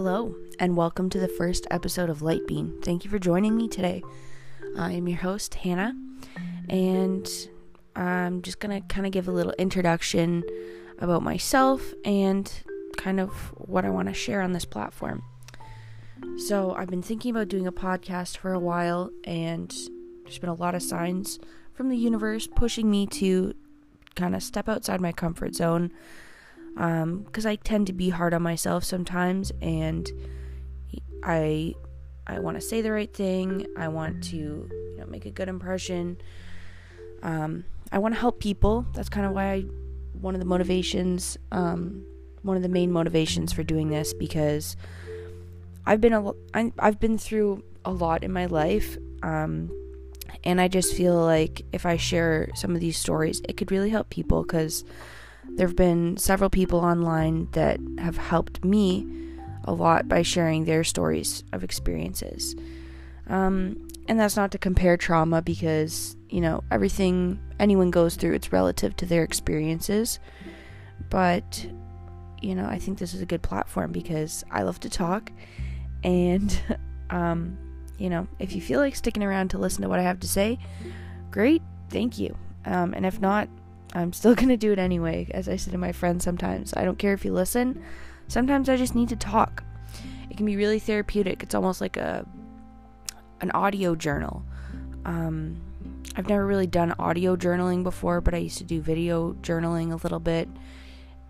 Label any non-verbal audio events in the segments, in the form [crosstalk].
Hello, and welcome to the first episode of Light Bean. Thank you for joining me today. I am your host, Hannah, and I'm just going to kind of give a little introduction about myself and kind of what I want to share on this platform. So, I've been thinking about doing a podcast for a while, and there's been a lot of signs from the universe pushing me to kind of step outside my comfort zone because um, I tend to be hard on myself sometimes, and I I want to say the right thing. I want to you know make a good impression. Um, I want to help people. That's kind of why I one of the motivations, um, one of the main motivations for doing this because I've been a I've been through a lot in my life. Um, and I just feel like if I share some of these stories, it could really help people because there have been several people online that have helped me a lot by sharing their stories of experiences. Um, and that's not to compare trauma because, you know, everything anyone goes through, it's relative to their experiences. But, you know, I think this is a good platform because I love to talk. And, [laughs] um, you know, if you feel like sticking around to listen to what I have to say, great, thank you. Um, and if not, I'm still [laughs] going to do it anyway, as I say to my friends sometimes. I don't care if you listen. Sometimes I just need to talk. It can be really therapeutic. It's almost like a an audio journal. Um, I've never really done audio journaling before, but I used to do video journaling a little bit,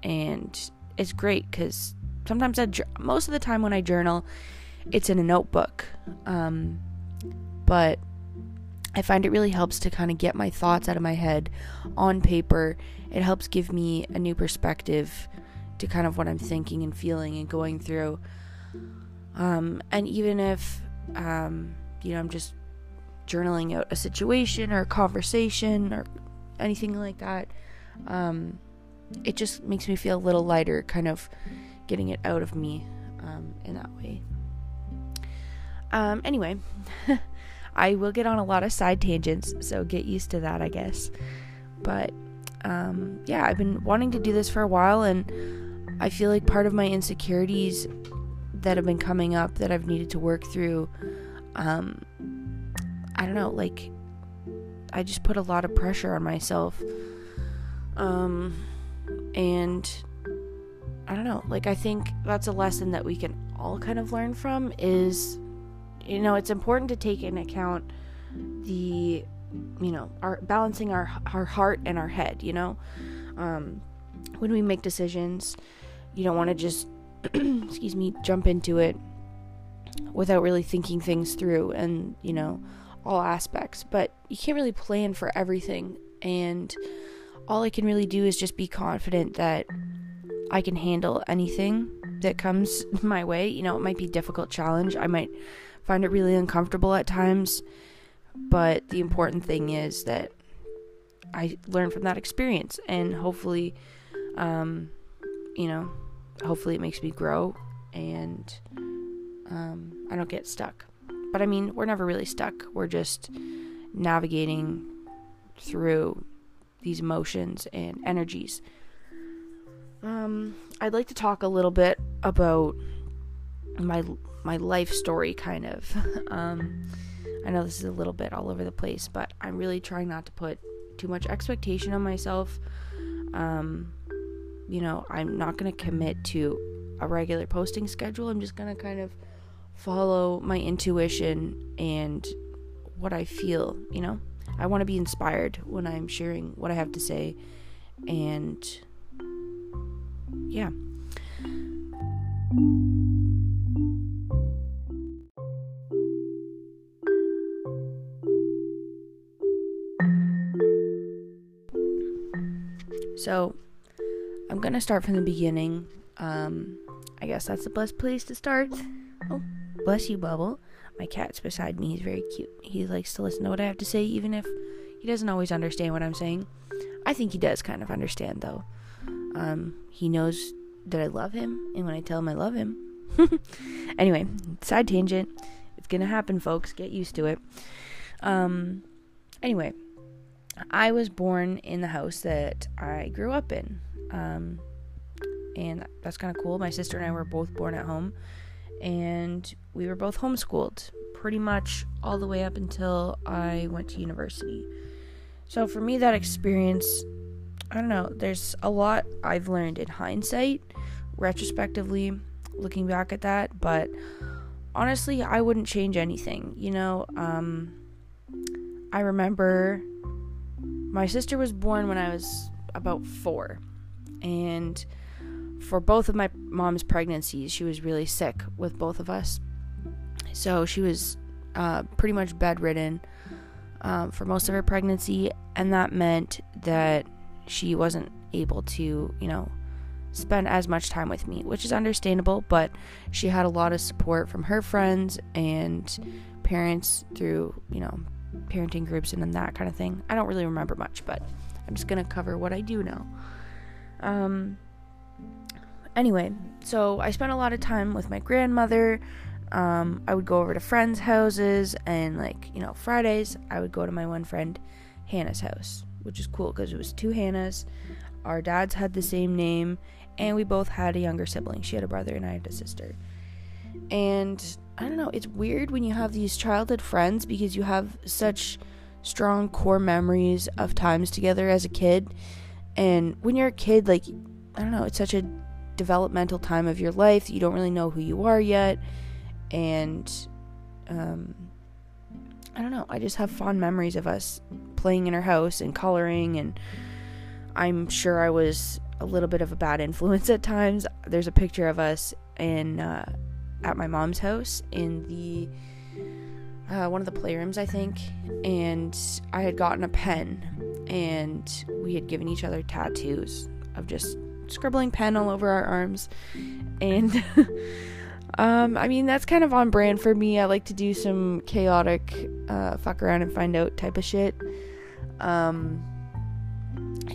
and it's great because sometimes I most of the time when I journal, it's in a notebook. Um, but I find it really helps to kind of get my thoughts out of my head on paper. It helps give me a new perspective to kind of what I'm thinking and feeling and going through. Um, and even if, um, you know, I'm just journaling out a situation or a conversation or anything like that, um, it just makes me feel a little lighter, kind of getting it out of me um, in that way. Um, anyway. [laughs] I will get on a lot of side tangents, so get used to that, I guess. But um, yeah, I've been wanting to do this for a while, and I feel like part of my insecurities that have been coming up that I've needed to work through, um, I don't know, like I just put a lot of pressure on myself. Um, and I don't know, like I think that's a lesson that we can all kind of learn from is you know, it's important to take into account the, you know, our balancing our our heart and our head. You know, um, when we make decisions, you don't want to just, [clears throat] excuse me, jump into it without really thinking things through and you know all aspects. But you can't really plan for everything, and all I can really do is just be confident that I can handle anything that comes [laughs] my way. You know, it might be a difficult challenge. I might find it really uncomfortable at times. But the important thing is that I learn from that experience, and hopefully, um, you know, hopefully it makes me grow and um, I don't get stuck. But I mean, we're never really stuck. We're just navigating through these emotions and energies. Um, I'd like to talk a little bit about my my life story kind of. [laughs] um, I know this is a little bit all over the place, but I'm really trying not to put too much expectation on myself. Um, you know, I'm not going to commit to a regular posting schedule. I'm just going to kind of follow my intuition and what I feel, you know? I want to be inspired when I'm sharing what I have to say and yeah. So, I'm gonna start from the beginning. Um, I guess that's the best place to start. Oh, bless you, Bubble. My cat's beside me. He's very cute. He likes to listen to what I have to say, even if he doesn't always understand what I'm saying. I think he does kind of understand, though. Um, he knows that I love him, and when I tell him I love him. [laughs] anyway, side tangent. It's gonna happen, folks. Get used to it. Um, anyway, I was born in the house that I grew up in. Um, and that's kind of cool. My sister and I were both born at home. and we were both homeschooled pretty much all the way up until I went to university. So for me, that experience, I don't know, there's a lot I've learned in hindsight, retrospectively, looking back at that, but honestly, I wouldn't change anything. You know, um, I remember my sister was born when I was about four, and for both of my mom's pregnancies, she was really sick with both of us. So she was uh, pretty much bedridden um, for most of her pregnancy, and that meant that she wasn't able to, you know, spend as much time with me, which is understandable, but she had a lot of support from her friends and parents through, you know, parenting groups and then that kind of thing. I don't really remember much, but I'm just to cover what I do know. Um anyway, so I spent a lot of time with my grandmother. Um, I would go over to friends' houses, and like you know, Fridays I would go to my one friend Hannah's house, which is cool because it was two Hannahs. Our dads had the same name, and we both had a younger sibling. She had a brother, and I had a sister. And I don't know, it's weird when you have these childhood friends because you have such strong core memories of times together as a kid. And when you're a kid, like, I don't know, it's such a developmental time of your life. You don't really know who you are yet. And, um, I don't know, I just have fond memories of us playing in her house and coloring. And I'm sure I was a little bit of a bad influence at times. There's a picture of us in uh, at my mom's house in the uh, one of the playrooms, I think, and I had gotten a pen, and we had given each other tattoos of just scribbling pen all over our arms, and. [laughs] um, I mean that's kind of on brand for me. I like to do some chaotic, uh, fuck around and find out type of shit. Um,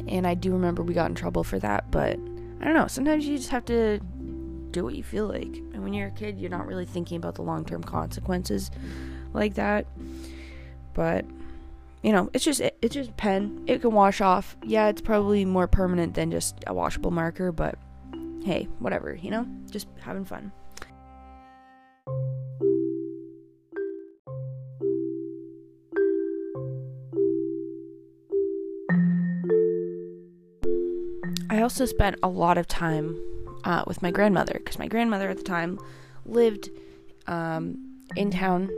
and I do remember we got in trouble for that, but I don't know. Sometimes you just have to do what you feel like. And when you're a kid, you're not really thinking about the long term consequences like that. But you know, it's just it, it's just a pen. It can wash off. Yeah, it's probably more permanent than just a washable marker, but hey, whatever, you know? Just having fun. I also spent a lot of time uh, with my grandmother because my grandmother at the time lived um, in town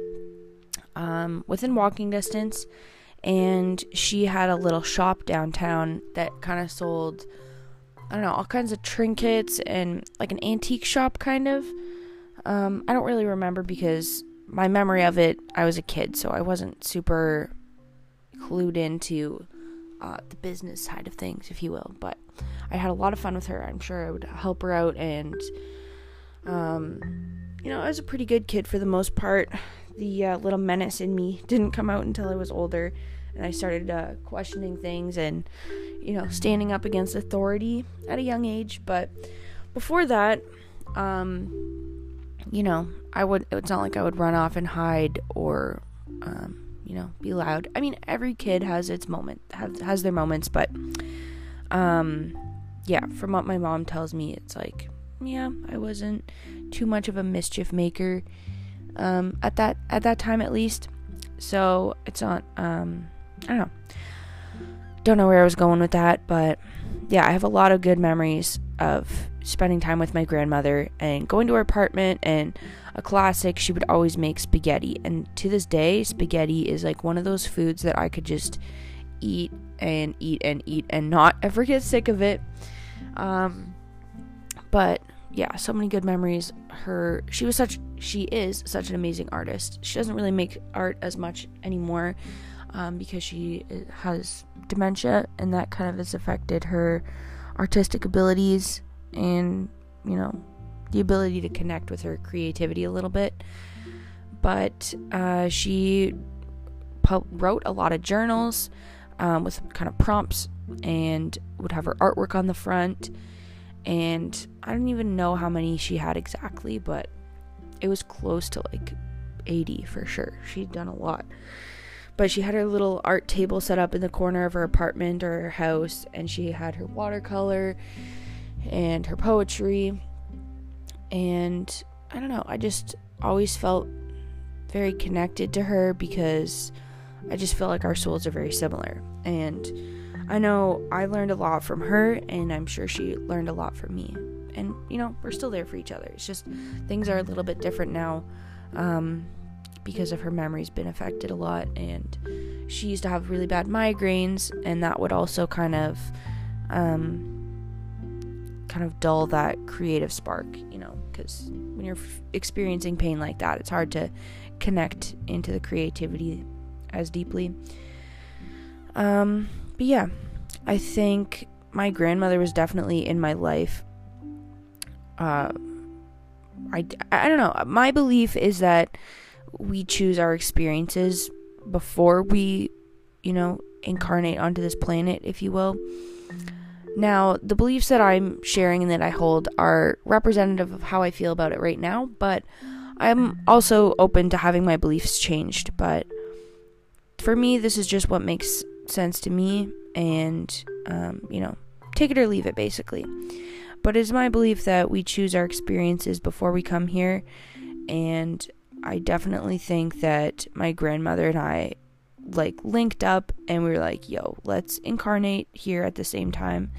um, within walking distance, and she had a little shop downtown that kind of sold. I don't know, all kinds of trinkets and like an antique shop, kind of. Um, I don't really remember because my memory of it, I was a kid, so I wasn't super clued into uh, the business side of things, if you will. But I had a lot of fun with her. I'm sure I would help her out, and um, you know, I was a pretty good kid for the most part. The uh, little menace in me [laughs] didn't come out until I was older, and I started uh, questioning things and you know standing up against authority at a young age. But before that, um, you know, I would. It's not like I would run off and hide or. Um, you know, be loud. I mean, every kid has its moment, has, has their moments, but um, yeah, from what my mom tells me, it's like, yeah, I wasn't too much of a mischief maker um, at that at that time at least. So it's not um, I don't know. Don't know where I was going with that, but yeah, I have a lot of good memories of spending time with my grandmother and going to her apartment and a classic she would always make spaghetti and to this day spaghetti is like one of those foods that I could just eat and eat and eat and not [laughs] ever get sick of it um, but yeah, so many good memories. Her, she was such, she is such an amazing artist. She doesn't really make art as much anymore um, because she has dementia, and that kind of has affected her artistic abilities and you know the ability to connect with her creativity a little bit. But uh, she pu- wrote a lot of journals um, with kind of prompts and would have her artwork on the front. And I don't even know how many she had exactly, but it was close to like 80 for sure. She'd done a lot. But she had her little art table set up in the corner of her apartment or her house, and she had her watercolor and her poetry. And I don't know, I just always felt very connected to her because I just feel like our souls are very similar. And I know I learned a lot from her, and I'm sure she learned a lot from me. And, you know, we're still there for each other. It's just things are a little bit different now um, because of her memory's been affected a lot. And she used to have really bad migraines, and that would also kind of. Um, kind of dull that creative spark, you know, because when you're f- experiencing pain like that, it's hard to connect into the creativity as deeply. Um, but yeah, I think my grandmother was definitely in my life. Uh, I, I don't know. My belief is that we choose our experiences before we, you know, incarnate onto this planet, if you will. Now, the beliefs that I'm sharing and that I hold are representative of how I feel about it right now, but I'm also open to having my beliefs changed. But for me, this is just what makes sense to me, and, um, you know, take it or leave it basically. But it's my belief that we choose our experiences before we come here, and I definitely think that my grandmother and I like linked up and we were like, yo, let's incarnate here at the same time.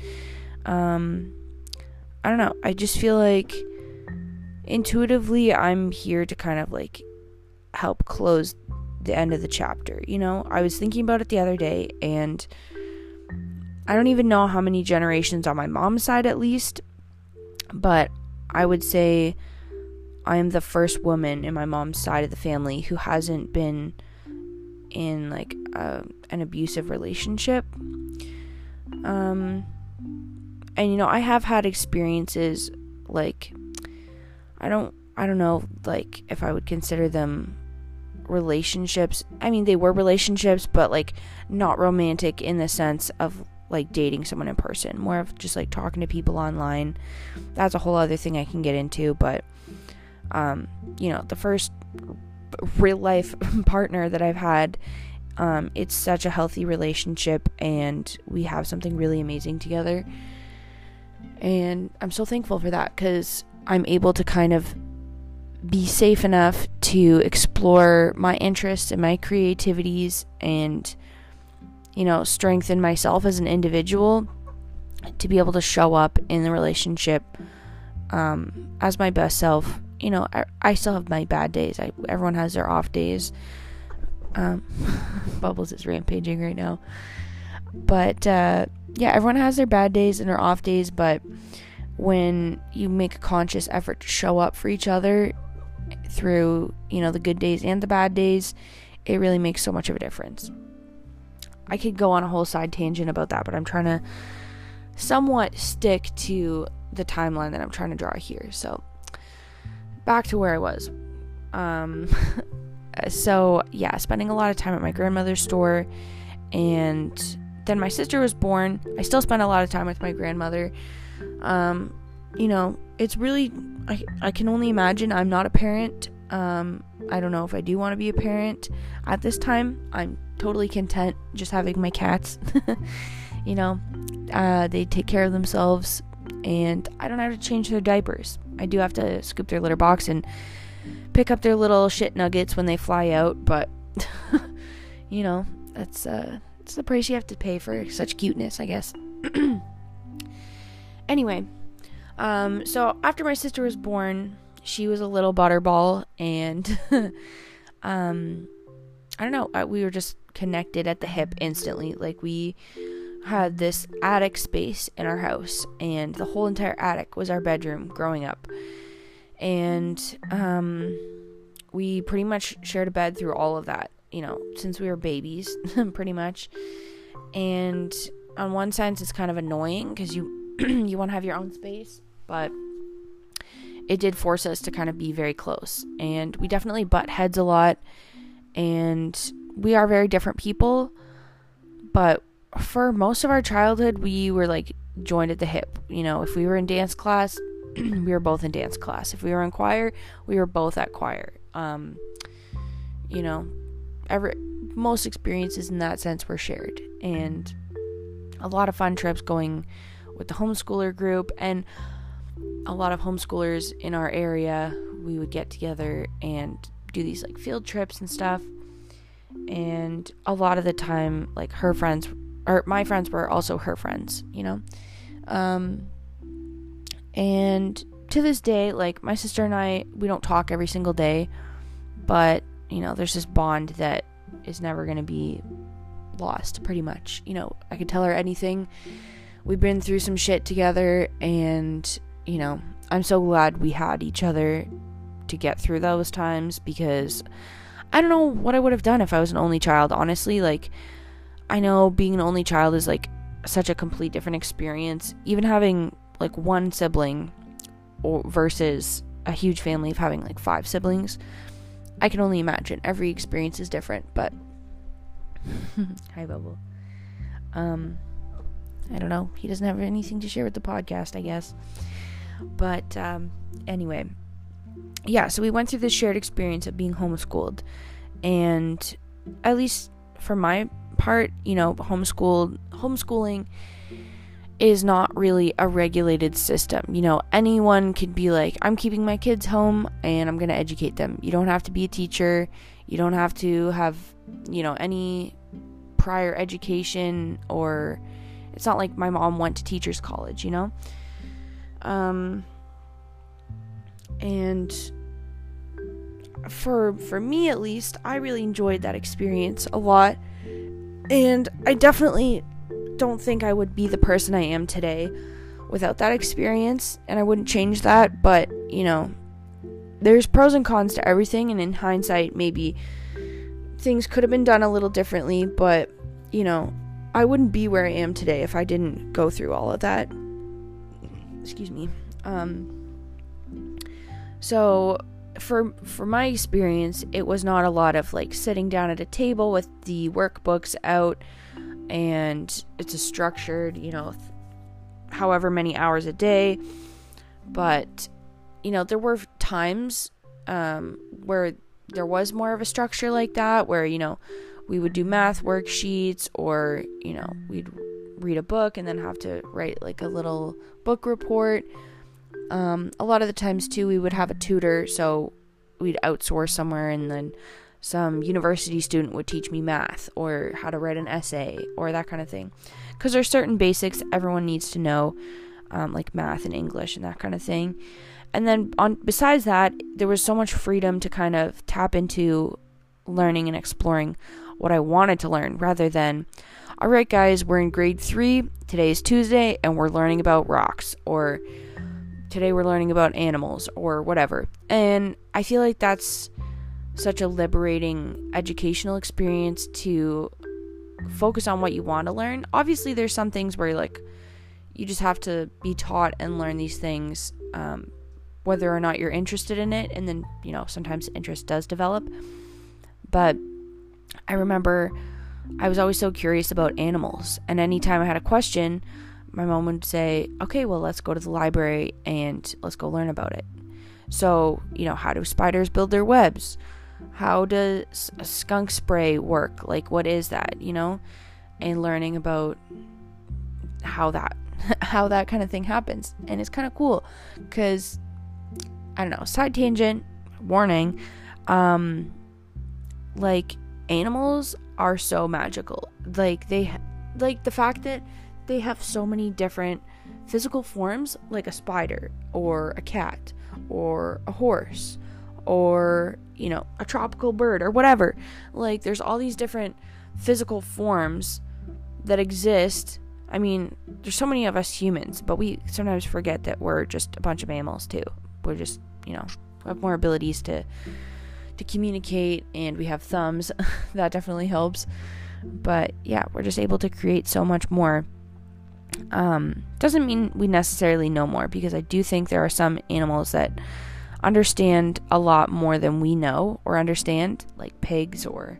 Um I don't know. I just feel like intuitively I'm here to kind of like help close the end of the chapter, you know? I was thinking about it the other day and I don't even know how many generations on my mom's side at least, but I would say I am the first woman in my mom's side of the family who hasn't been in like uh, an abusive relationship. Um, and you know, I have had experiences like I don't I don't know like if I would consider them relationships. I mean, they were relationships, but like not romantic in the sense of like dating someone in person, more of just like talking to people online. That's a whole other thing I can get into, but um, you know, the first real life [laughs] partner that I've had. Um, it's such a healthy relationship, and we have something really amazing together. And I'm so thankful for that because I'm able to kind of be safe enough to explore my interests and my creativities and, you know, strengthen myself as an individual to be able to show up in the relationship um, as my best self you know, I, I still have my bad days. I, everyone has their off days. Um, [laughs] Bubbles is rampaging right now. But uh, yeah, everyone has their bad days and their off days. But when you make a conscious effort to show up for each other through, you know, the good days and the bad days, it really makes so much of a difference. I could go on a whole side tangent about that, but I'm trying to somewhat stick to the timeline that I'm trying to draw here. So back to where I was. Um, [laughs] so yeah, spending a lot of time at my grandmother's store, and then my sister was born. I still spend a lot of time with my grandmother. Um, you know, it's really I I can only imagine. I'm not a parent. Um, I don't know if I do want to be a parent at this time. I'm totally content just having my cats. [laughs] you know, uh, they take care of themselves, and I don't have to change their diapers. I do have to scoop their litter box and pick up their little shit nuggets when they fly out, but [laughs] you know, that's uh it's the price you have to pay for such cuteness, I guess. [clears throat] anyway, um so after my sister was born, she was a little butterball and [laughs] um I don't know, uh, we were just connected at the hip instantly. Like we had this attic space in our house, and the whole entire attic was our bedroom growing up. And um, we pretty much shared a bed through all of that, you know, since we were babies, [laughs] pretty much. And on one sense, it's kind of annoying because you [clears throat] you want to have your own space, but it did force us to kind of be very close, and we definitely butt heads a lot, and we are very different people, but for most of our childhood, we were like joined at the hip. You know, if we were in dance class, [clears throat] we were both in dance class. If we were in choir, we were both at choir. Um, you know, every most experiences in that sense were shared, and a lot of fun trips going with the homeschooler group, and a lot of homeschoolers in our area we would get together and do these like field trips and stuff. And a lot of the time, like her friends or my friends were also her friends, you know. Um, and to this day, like my sister and I, we don't talk every single day, but you know, there's this bond that is never going to be lost, pretty much. You know, I could tell her anything. We've been through some shit together, and you know, I'm so glad we had each other to get through those times because I don't know what I would have done if I was an only child, honestly. Like, I know being an only child is like such a complete different experience. Even having like one sibling or versus a huge family of having like five siblings. I can only imagine. Every experience is different, but [laughs] hi Bubble. Um I don't know. He doesn't have anything to share with the podcast, I guess. But um anyway, yeah, so we went through this shared experience of being homeschooled. And at least for my part, you know, homeschooled homeschooling is not really a regulated system. You know, anyone could be like, I'm keeping my kids home and I'm going to educate them. You don't have to be a teacher. You don't have to have, you know, any prior education or it's not like my mom went to teachers college, you know? Um and for for me at least, I really enjoyed that experience a lot. And I definitely don't think I would be the person I am today without that experience, and I wouldn't change that, but, you know, there's pros and cons to everything, and in hindsight, maybe things could have been done a little differently, but, you know, I wouldn't be where I am today if I didn't go through all of that. Excuse me. Um, so for for my experience, it was not a lot of like sitting down at a table with the workbooks out and it's a structured, you know, however many hours a day. But, you know, there were times um, where there was more of a structure like that, where, you know, we would do math worksheets or, you know, we'd read a book and then have to write like a little book report. Um, a lot of the times, too, we would have a tutor, so we'd outsource somewhere and then some university student would teach me math or how to write an essay or that kind of thing. Because there's certain basics everyone needs to know, um, like math and English and that kind of thing. And then on besides that, there was so much freedom to kind of tap into learning and exploring what I wanted to learn rather than, all right, guys, we're in grade three. Today is Tuesday, and we're learning about rocks, or today we're learning about animals, or whatever. And I feel like that's such a liberating educational experience to focus on what you want to learn. Obviously, there's some things where like you just have to be taught and learn these things, um, whether or not you're interested in it, and then you know sometimes interest does develop. But I remember I was always so curious about animals, and anytime I had a question, my mom would say, "Okay, well, let's go to the library and let's go learn about it." So, you know, how do spiders build their webs? how does skunk spray work? Like, what is that, you know? And learning about how that [laughs] how that kind of thing happens and it's kind of cool because i don't know side tangent warning um like animals are so magical like they like the fact that they have so many different physical forms like a spider or a cat or a horse or, you know, a tropical bird or whatever. Like, there's all these different physical forms that exist. I mean, there's so many of us humans, but we sometimes forget that we're just a bunch of mammals too. We're just, you know, have more abilities to to communicate and we have thumbs. [laughs] that definitely helps. But yeah, we're just able to create so much more. Um, doesn't mean we necessarily know more because I do think there are some animals that understand a lot more than we know or understand, like pigs or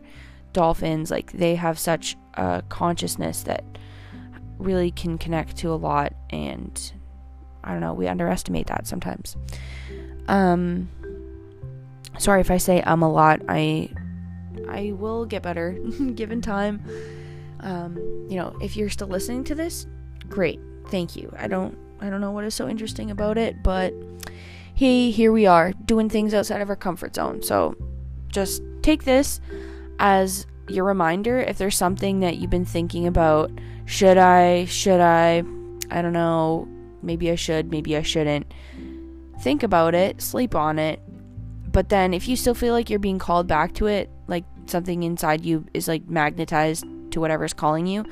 dolphins. Like they have such a consciousness that really can connect to a lot, and I don't know, we underestimate that sometimes. Um, sorry if I say um a lot. I I will get better [laughs] given time. Um, you know, if you're still listening to this, great. Thank you. I don't I don't know what is so interesting about it, but hey, here we are doing things outside of our comfort zone. So just take this as your reminder if there's something that you've been thinking about. Should I? Should I? I don't know. Maybe I should, maybe I shouldn't. Think about it, sleep on it. But then if you still feel like you're being called back to it, like something inside you is like magnetized to whatever's calling you,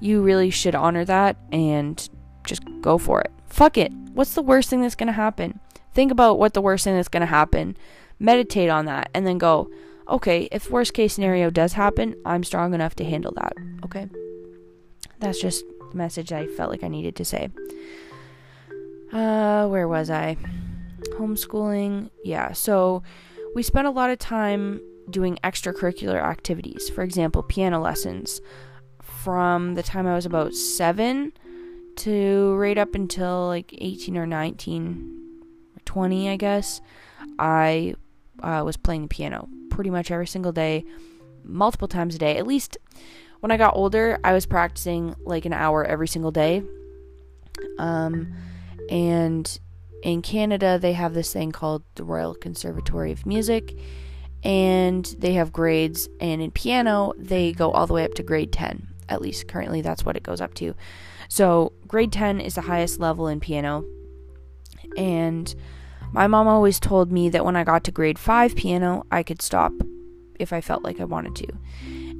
you really should honor that and just go for it. Fuck it. What's the worst thing that's going to happen? Think about what the worst thing that's going to happen. Meditate on that and then go, okay, if worst case scenario does happen, I'm strong enough to handle that. Okay? That's just the message I felt like I needed to say. Uh, where was I? Homeschooling. Yeah, so we spent a lot of time doing extracurricular activities. For example, piano lessons from the time I was about seven to right up until like 18 or 19 or 20, I guess. I uh, was playing the piano pretty much every single day, multiple times a day. At least when I got older, I was practicing like an hour every single day. Um, and in Canada, they have this thing called the Royal Conservatory of Music, and they have grades. And in piano, they go all the way up to grade 10. At least currently, that's what it goes up to. So, grade 10 is the highest level in piano. And my mom always told me that when I got to grade 5 piano, I could stop if I felt like I wanted to.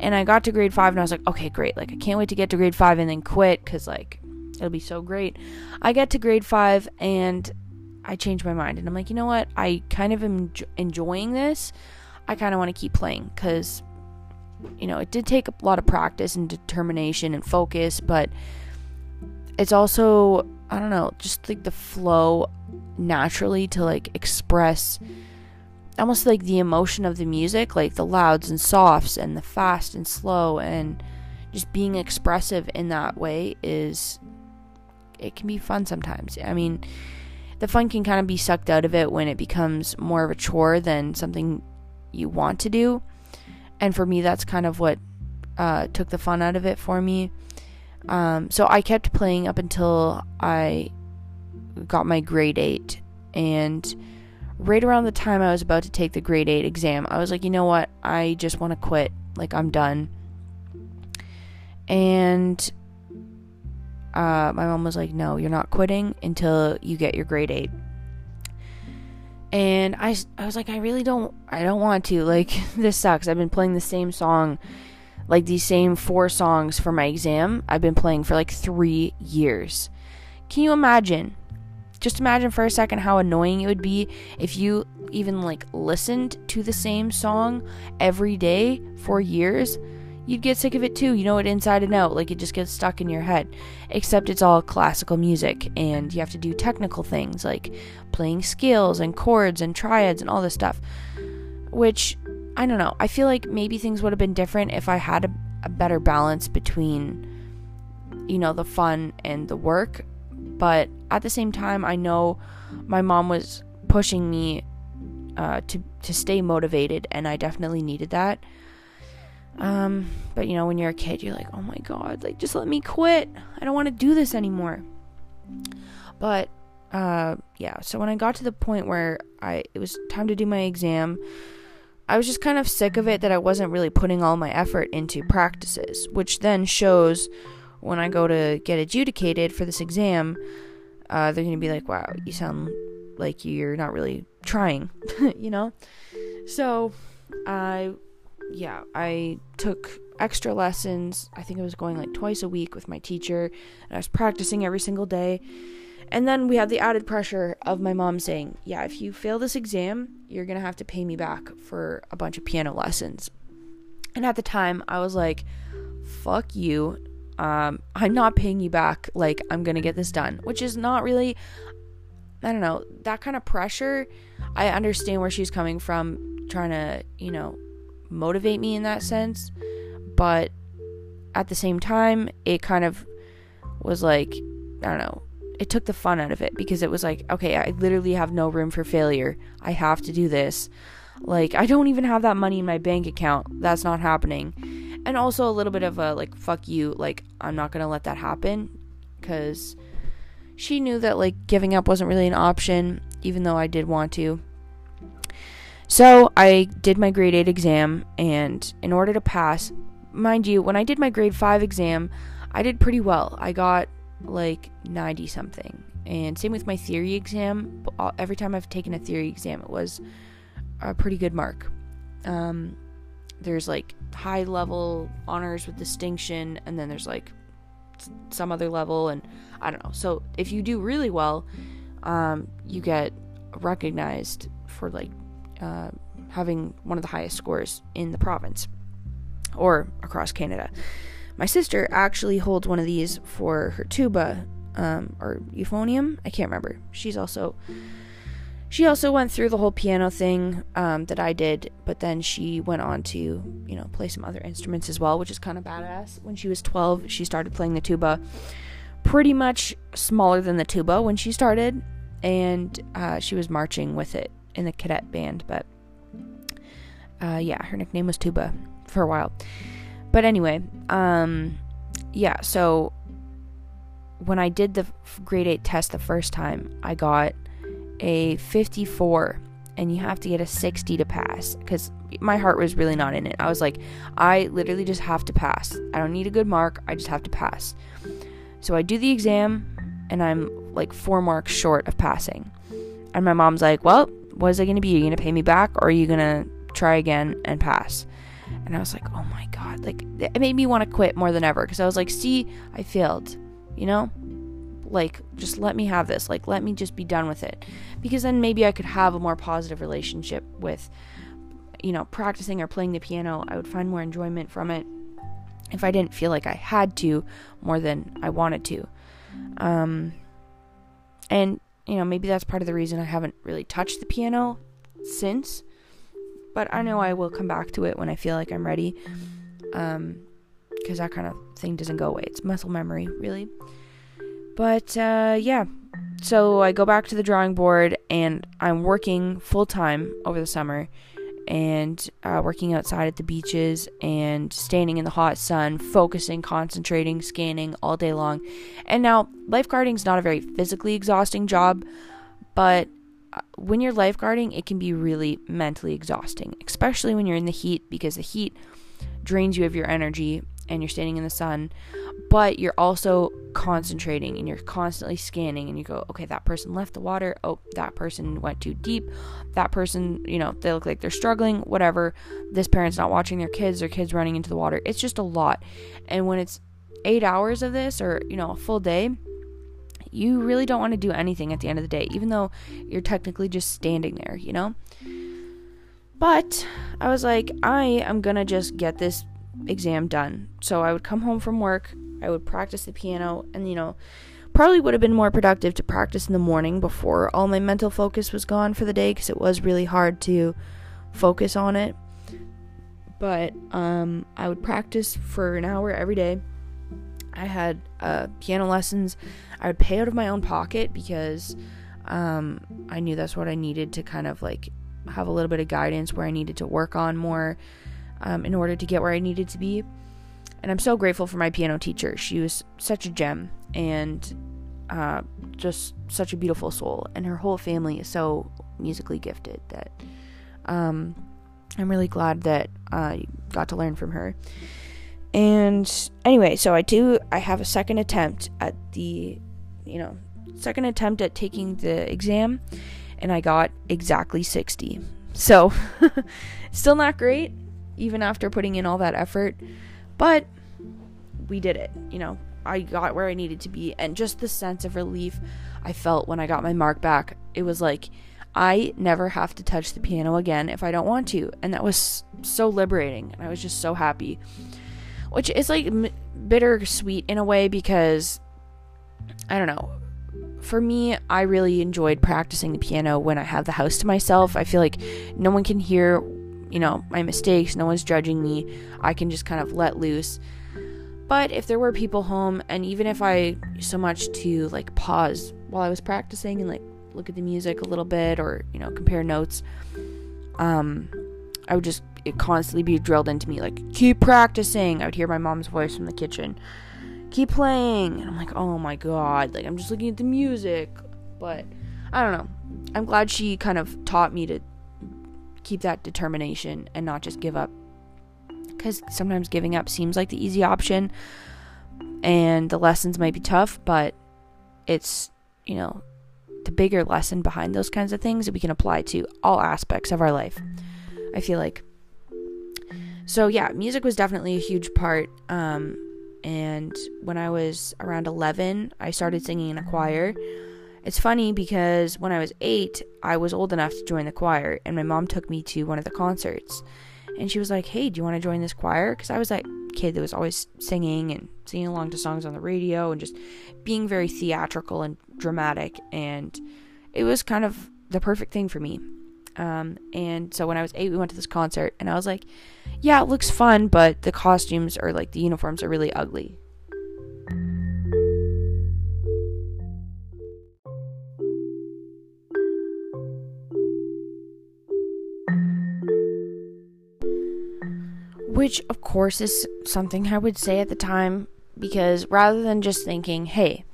And I got to grade 5 and I was like, okay, great. Like, I can't wait to get to grade 5 and then quit because, like, it'll be so great. I get to grade 5 and I change my mind. And I'm like, you know what? I kind of am enjoying this. I kind of want to keep playing because, you know, it did take a lot of practice and determination and focus, but it's also, I don't know, just like the flow naturally to like express almost like the emotion of the music, like the louds and softs and the fast and slow and just being expressive in that way is it can be fun sometimes. I mean, the fun can kind of be sucked out of it when it becomes more of a chore than something you want to do. And for me, that's kind of what uh, took the fun out of it for me. Um, so I kept playing up until I got my grade 8. And right around the time I was about to take the grade 8 exam, I was like, you know what? I just want to quit. Like, I'm done. And uh, my mom was like, no, you're not quitting until you get your grade 8. And I, I was like, I really don't, I don't want to. Like, [laughs] this sucks. I've been playing the same song, like these same four songs for my exam. I've been playing for like three years. Can you imagine just imagine for a second how annoying it would be if you even like listened to the same song every day for years. You'd get sick of it too. You know it inside and out. Like it just gets stuck in your head. Except it's all classical music and you have to do technical things like playing scales and chords and triads and all this stuff. Which I don't know. I feel like maybe things would have been different if I had a, a better balance between you know the fun and the work but at the same time, I know my mom was pushing me uh, to to stay motivated, and I definitely needed that. Um, but you know, when you're a kid, you're like, oh my god, like just let me quit. I don't want to do this anymore. But uh, yeah, so when I got to the point where I it was time to do my exam, I was just kind of sick of it that I wasn't really putting all my effort into practices, which then shows when I go to get adjudicated for this exam, uh, they're to be like, wow, you sound like you're not really trying, [laughs] you know? So, I, yeah, I took extra lessons. I think I was going like twice a week with my teacher, and I was practicing every single day. And then we had the added pressure of my mom saying, yeah, if you fail this exam, you're going to have to pay me back for a bunch of piano lessons. And at the time, I was like, fuck you um, I'm not paying you back. Like, I'm going to get this done, which is not really, I don't know, that kind of pressure. I understand where she's coming from, trying to, you know, motivate me in that sense. But at the same time, it kind of was like, I don't know, it took the fun out of it because it was like, okay, I literally have no room for failure. I have to do this. Like, I don't even have that money in my bank account. That's not happening and also a little bit of a like fuck you like i'm not gonna let that happen because she knew that like giving up wasn't really an option even though I did want to. So I did my grade 8 exam, and in order to pass, mind you, when I did my grade 5 exam, I did pretty well. I got like 90 something. And same with my theory exam. Every time I've taken a theory exam, it was a pretty good mark. Um, there's like high level honors with distinction, and then there's like some other level, and I don't know. So if you do really well, um, you get recognized for like uh, having one of the highest scores in the province or across Canada. My sister actually holds one of these for her tuba um, or euphonium. I can't remember. She's also she also went through the whole piano thing um, that I did, but then she went on to you know play some other instruments as well, which is kind of badass. When she was 12, she started playing the tuba, pretty much smaller than the tuba when she started, and uh, she was marching with it in the cadet band. But uh, yeah, her nickname was Tuba for a while. But anyway, um, yeah. So when I did the grade eight test the first time, I got a 54 and you have to get a 60 to pass because my heart was really not in it. I was like, I literally just have to pass. I don't need a good mark, I just have to pass. So I do the exam and I'm like four marks short of passing. And my mom's like, Well, what is it going to be? Are you going to pay me back or are you going to try again and pass? And I was like, Oh my God. Like, it made me want to quit more than ever because I was like, See, I failed, you know? Like, just let me have this. Like, let me just be done with it. Because then maybe I could have a more positive relationship with, you know, practicing or playing the piano. I would find more enjoyment from it if I didn't feel like I had to more than I wanted to. Um, and, you know, maybe that's part of the reason I haven't really touched the piano since. But I know I will come back to it when I feel like I'm ready. Um, because that kind of thing doesn't go away. It's muscle memory, really. But uh, yeah, so I go back to the drawing board and I'm working full time over the summer and uh, working outside at the beaches and standing in the hot sun, focusing, concentrating, scanning all day long. And now, lifeguarding is not a very physically exhausting job, but uh, when you're lifeguarding, it can be really mentally exhausting, especially when you're in the heat because the heat drains you of your energy and you're standing in the sun but you're also concentrating and you're constantly scanning and you go okay that person left the water. Oh that person went too deep. That person you know they look like they're struggling whatever. This parent's not watching their kids their kids running into the water. It's just a lot. And when it's eight hours of this or you know a full day you really don't want to do anything at the end of the day even though you're technically just standing there you know? But i was like i am gonna just get this exam done. So I would come home from work, I would practice the piano, and you know, probably would have been more productive to practice in the morning before all my mental focus was gone for the day because it was really hard to focus on it. But um, I would practice for an hour every day. I had uh, piano lessons. I would pay out of my own pocket because um, I knew that's what I needed to kind of like have a little bit of guidance where I needed to work on more um, in order to get where I needed to be. And I'm so grateful for my piano teacher. She was such a gem and uh, just such a beautiful soul. And her whole family is so musically gifted that um, I'm really glad that I got to learn from her. And anyway, so I do, I have a second attempt at the, you know, second attempt at taking the exam, and I got exactly 60. So, [laughs] still not great, even after putting in all that effort. But we did it, you know. I got where I needed to be, and just the sense of relief I felt when I got my mark back. It was like I never have to touch the piano again if I don't want to, and that was so liberating, and I was just so happy. Which is like m- bittersweet in a way because I don't know. For me, I really enjoyed practicing the piano when I have the house to myself. I feel like no one can hear you know, my mistakes, no one's judging me. I can just kind of let loose. But if there were people home, and even if I so much to like pause while I was practicing and like look at the music a little bit or, you know, compare notes, um, I would just it constantly be drilled into me like, keep practicing. I would hear my mom's voice from the kitchen, keep playing. And I'm like, oh my god, like I'm just looking at the music. But I don't know. I'm glad she kind of taught me to keep that determination and not just give up. Because sometimes giving up seems like the easy option, and the lessons might be tough, but it's, you know, the bigger lesson behind those kinds of things that we can apply to all aspects of our life. I feel like. So, yeah, music was definitely a huge part. Um, and when I was around 11, I started singing in a choir. It's funny because when I was eight, I was old enough to join the choir, and my mom took me to one of the concerts. And she was like, Hey, do you want to join this choir? Because I was that kid that was always singing and singing along to songs on the radio and just being very theatrical and dramatic. And it was kind of the perfect thing for me. Um, and so when I was eight, we went to this concert, and I was like, Yeah, it looks fun, but the costumes or like the uniforms are really ugly. Which, of course, is something I would say at the time because rather than just thinking, hey,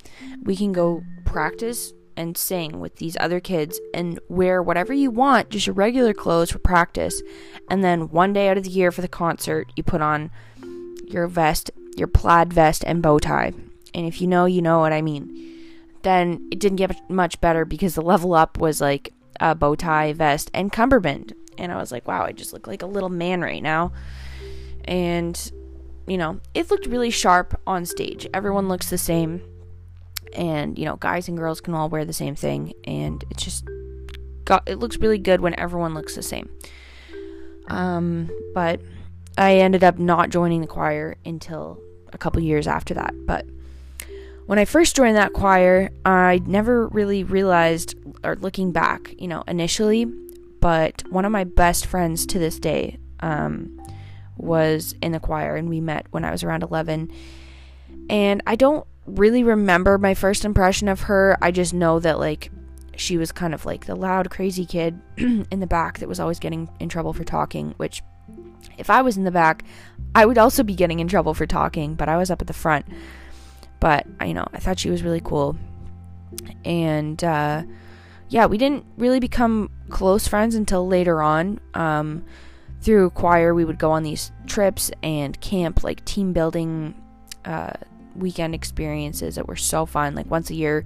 we can go practice and sing with these other kids and wear whatever you want, just your regular clothes for practice, and then one day out of the year for the concert, you put on your vest, your plaid vest, and bow tie. And if you know, you know what I mean. Then it didn't get much better because the level up was like a bow tie, vest, and cummerbund. And I was like, wow, I just look like a little man right now and you know, it looked really sharp on stage. Everyone looks the same, and you know, guys and girls can all wear the same thing, and it's just got it looks really good when everyone looks the same. Um, but I ended up not joining the choir until a couple years after that. But when I first joined that choir, I never really realized, or looking back, you know, initially, but one of my best friends to this day, um, was in the choir and we met when I was around 11. And I don't really remember my first impression of her. I just know that like she was kind of like the loud crazy kid [clears throat] in the back that was always getting in trouble for talking, which if I was in the back, I would also be getting in trouble for talking, but I was up at the front. But you know, I thought she was really cool. And uh yeah, we didn't really become close friends until later on. Um through choir, we would go on these trips and camp, like team building uh, weekend experiences that were so fun. Like once a year,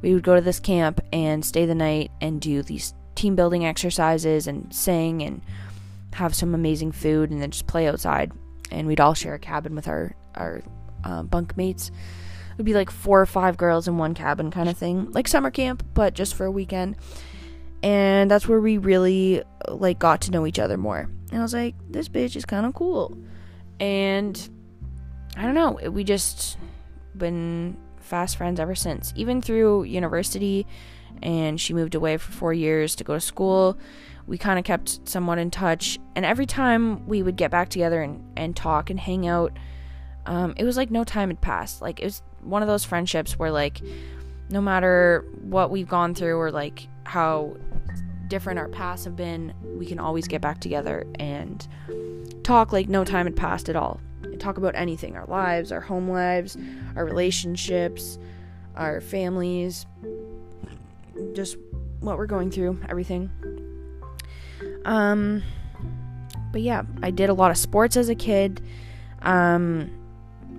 we would go to this camp and stay the night and do these team building exercises and sing and have some amazing food and then just play outside. And we'd all share a cabin with our our uh, bunk mates. It would be like four or five girls in one cabin kind of thing, like summer camp, but just for a weekend. And that's where we really like got to know each other more. And I was like, this bitch is kind of cool. And I don't know, we just been fast friends ever since. Even through university, and she moved away for four years to go to school. We kind of kept somewhat in touch, and every time we would get back together and, and talk and hang out, um, it was like no time had passed. Like it was one of those friendships where like no matter what we've gone through or like how different our paths have been, we can always get back together and talk like no time had passed at all. Talk about anything our lives, our home lives, our relationships, our families, just what we're going through, everything. Um, but yeah, I did a lot of sports as a kid. Um,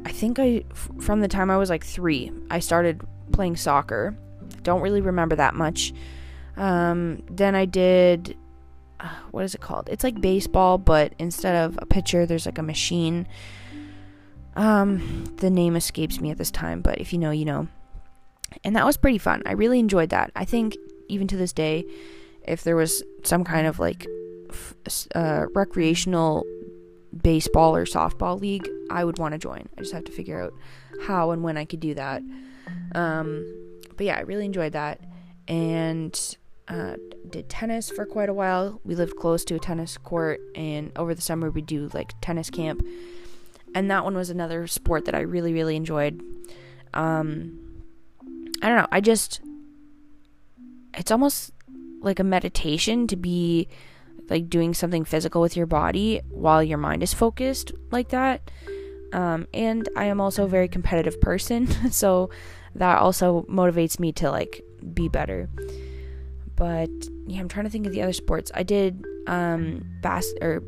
I think I, from the time I was like three, I started playing soccer. Don't really remember that much. Um, then I did uh, what is it called? It's like baseball, but instead of a pitcher, there's like a machine. Um, the name escapes me at this time, but if you know, you know. And that was pretty fun. I really enjoyed that. I think even to this day, if there was some kind of like uh, recreational baseball or softball league, I would want to join. I just have to figure out how and when I could do that. Um, but yeah, I really enjoyed that. And uh, did tennis for quite a while. We lived close to a tennis court, and over the summer we do like tennis camp, and that one was another sport that I really really enjoyed. Um, I don't know. I just it's almost like a meditation to be like doing something physical with your body while your mind is focused like that. Um, and I am also a very competitive person, [laughs] so that also motivates me to like be better. but yeah, I'm trying to think of the other sports. I did um bas or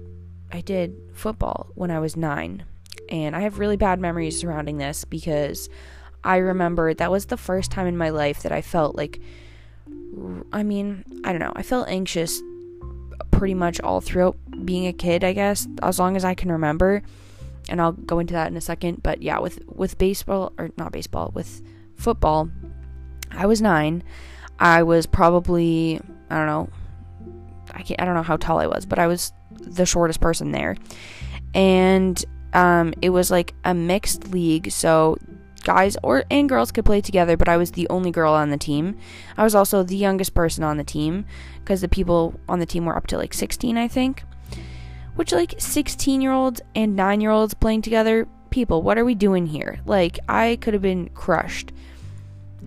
I did football when I was 9. And I have really bad memories surrounding this because I remember that was the first time in my life that I felt like I mean, I don't know. I felt anxious pretty much all throughout being a kid, I guess, as long as I can remember. And I'll go into that in a second, but yeah, with with baseball or not baseball, with football, I was 9. I was probably I don't know. I can't I don't know how tall I was, but I was the shortest person there. And um, it was like a mixed league, so guys or and girls could play together, but I was the only girl on the team. I was also the youngest person on the team because the people on the team were up to like 16, I think. Which like 16-year-olds and 9-year-olds playing together, people, what are we doing here? Like I could have been crushed.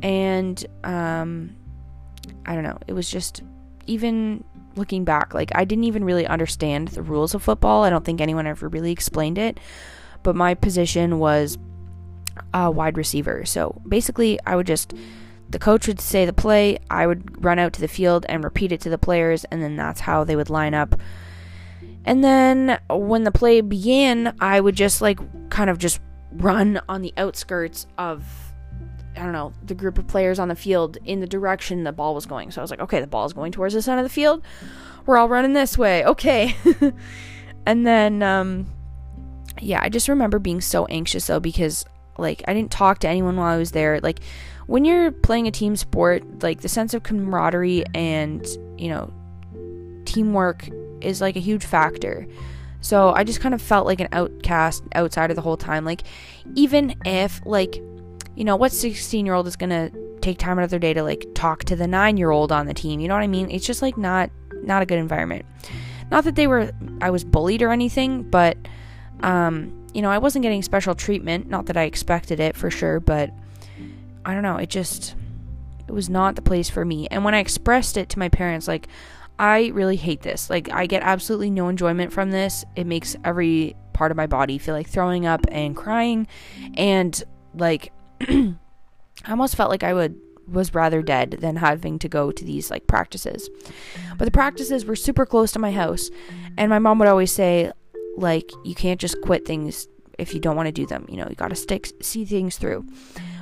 And um I don't know, it was just even looking back, like I didn't even really understand the rules of football. I don't think anyone ever really explained it. But my position was a wide receiver. So basically, I would just the coach would say the play, I would run out to the field and repeat it to the players, and then that's how they would line up. And then when the play began, I would just like kind of just run on the outskirts of I don't know, the group of players on the field in the direction the ball was going. So I was like, okay, the ball is going towards the center of the field. We're all running this way. Okay. [laughs] and then um yeah, I just remember being so anxious though because like I didn't talk to anyone while I was there. Like when you're playing a team sport, like the sense of camaraderie and, you know, teamwork is like a huge factor. So I just kind of felt like an outcast outsider the whole time. Like even if like you know, what 16 year old is going to take time out of their day to like talk to the nine year old on the team? You know what I mean? It's just like not, not a good environment. Not that they were, I was bullied or anything, but, um, you know, I wasn't getting special treatment. Not that I expected it for sure, but I don't know. It just, it was not the place for me. And when I expressed it to my parents, like, I really hate this. Like, I get absolutely no enjoyment from this. It makes every part of my body feel like throwing up and crying. And, like, [clears throat] I almost felt like I would was rather dead than having to go to these like practices. But the practices were super close to my house, and my mom would always say like you can't just quit things if you don't want to do them. You know, you got to stick see things through.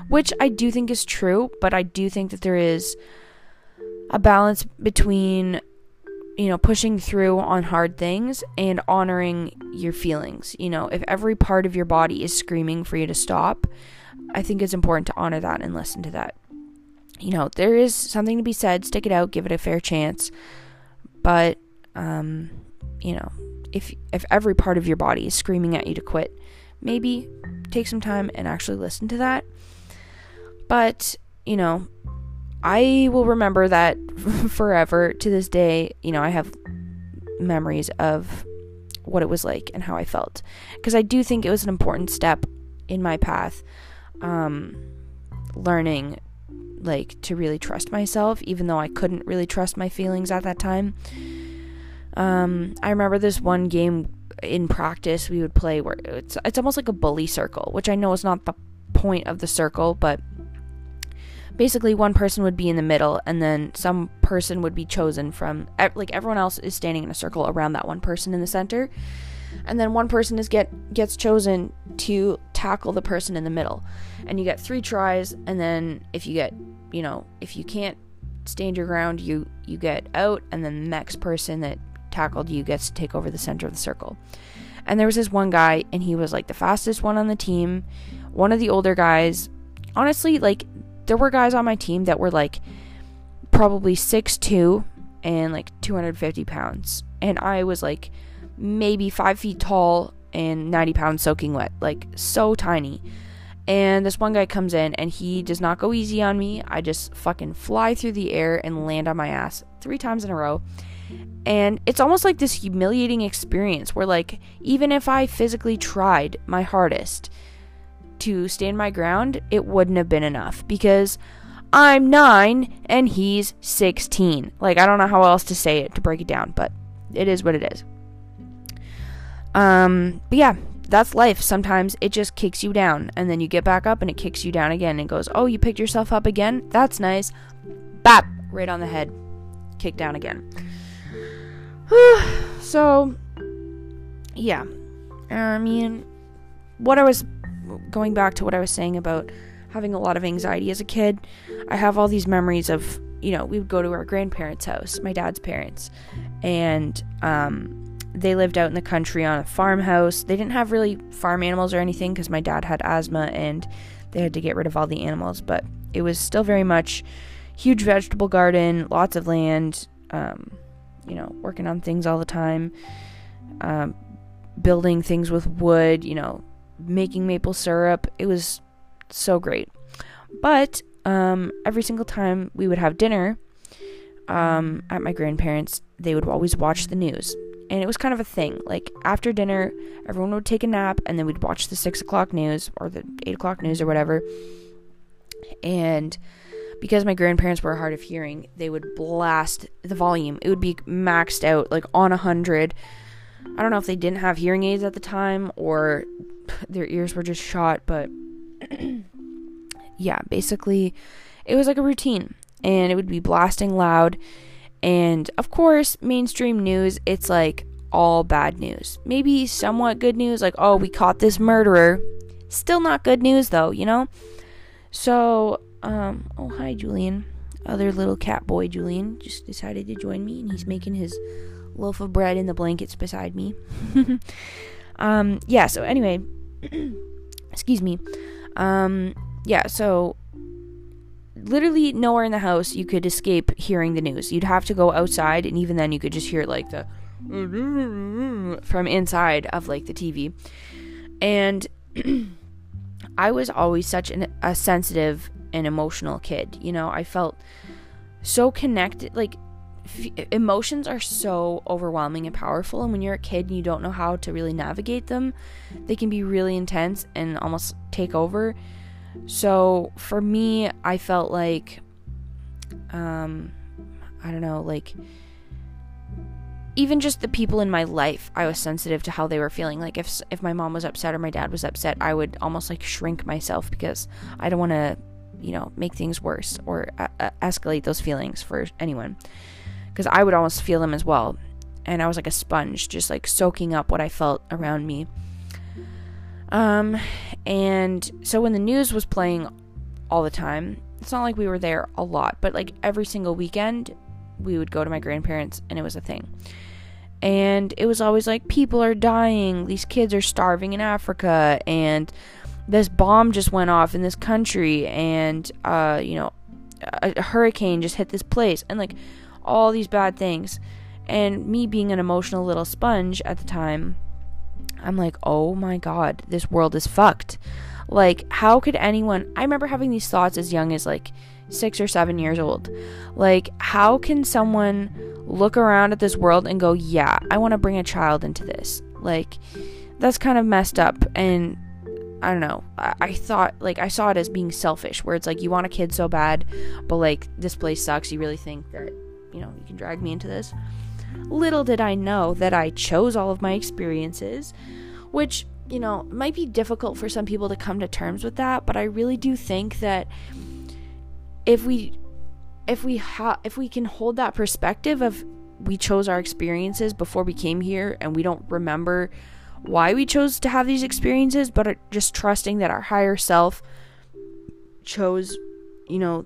Which I do think is true, but I do think that there is a balance between you know, pushing through on hard things and honoring your feelings. You know, if every part of your body is screaming for you to stop, I think it's important to honor that and listen to that. You know, there is something to be said, stick it out, give it a fair chance. But um, you know, if if every part of your body is screaming at you to quit, maybe take some time and actually listen to that. But, you know, I will remember that [laughs] forever to this day. You know, I have memories of what it was like and how I felt. Because I do think it was an important step in my path um, learning like to really trust myself, even though I couldn't really trust my feelings at that time. Um, I remember this one game in practice we would play where it's it's almost like a bully circle, which I know is not the point of the circle, but basically one person would be in the middle and then some person would be chosen from like everyone else is standing in a circle around that one person in the center and then one person is get gets chosen to tackle the person in the middle. And you get three tries and then if you get you know if you can't stand your ground you you get out and then the next person that tackled you gets to take over the center of the circle. And there was this one guy and he was like the fastest one on the team one of the older guys. Honestly like there were guys on my team that were like probably six two and like 250 pounds. And i was like maybe five feet tall and 90 pounds soaking wet, like so tiny. And this one guy comes in and he does not go easy on me. I just fucking fly through the air and land on my ass three times in a row. And it's almost like this humiliating experience where, like, even if I physically tried my hardest to stand my ground, it wouldn't have been enough because I'm nine and he's 16. Like, I don't know how else to say it to break it down, but it is what it is. Um, but yeah, that's life. Sometimes it just kicks you down, and then you get back up and it kicks you down again and goes, Oh, you picked yourself up again? That's nice. Bap! Right on the head. kicked down again. [sighs] so, yeah. I mean, what I was going back to what I was saying about having a lot of anxiety as a kid, I have all these memories of, you know, we would go to our grandparents' house, my dad's parents, and um, they lived out in the country on a farmhouse. They didn't have really farm animals or anything because my dad had asthma and they had to get rid of all the animals, but it was still very much huge vegetable garden, lots of land, um, you know, working on things all the time, um, building things with wood, you know, making maple syrup. It was so great. But um, every single time we would have dinner um, at my grandparents', they would always watch the news. And it was kind of a thing. Like after dinner, everyone would take a nap, and then we'd watch the six o'clock news or the eight o'clock news or whatever. And because my grandparents were hard of hearing, they would blast the volume. It would be maxed out, like on a hundred. I don't know if they didn't have hearing aids at the time or [laughs] their ears were just shot, but [clears throat] yeah, basically, it was like a routine, and it would be blasting loud. And of course, mainstream news, it's like all bad news. Maybe somewhat good news, like, oh, we caught this murderer. Still not good news, though, you know? So, um, oh, hi, Julian. Other little cat boy, Julian, just decided to join me, and he's making his loaf of bread in the blankets beside me. [laughs] um, yeah, so anyway, [clears throat] excuse me. Um, yeah, so literally nowhere in the house you could escape hearing the news. You'd have to go outside, and even then, you could just hear like the [laughs] from inside of like the TV. And [clears throat] I was always such an, a sensitive and emotional kid. You know, I felt so connected. Like f- emotions are so overwhelming and powerful, and when you're a kid and you don't know how to really navigate them, they can be really intense and almost take over. So for me, I felt like, um, I don't know, like even just the people in my life, I was sensitive to how they were feeling. Like if if my mom was upset or my dad was upset, I would almost like shrink myself because I don't want to, you know, make things worse or uh, escalate those feelings for anyone. Because I would almost feel them as well, and I was like a sponge, just like soaking up what I felt around me. Um, and so when the news was playing all the time, it's not like we were there a lot, but like every single weekend, we would go to my grandparents and it was a thing. And it was always like, people are dying, these kids are starving in Africa, and this bomb just went off in this country, and, uh, you know, a, hurricane just hit this place, and like all these bad things. And me being an emotional little sponge at the time, I'm like, oh my god, this world is fucked. Like, how could anyone. I remember having these thoughts as young as like six or seven years old. Like, how can someone look around at this world and go, yeah, I want to bring a child into this? Like, that's kind of messed up. And I don't know. I, I, thought, like, I saw it as being selfish, where it's like, you want a kid so bad, but like, this place sucks. You really think that, you know, you can drag me into this? Little did I know that I chose all of my experiences, which, you know, might be difficult for some people to come to terms with that, but I really do think that if we if we ha- if we can hold that perspective of we chose our experiences before we came here and we don't remember why we chose to have these experiences but just trusting that our higher self chose you know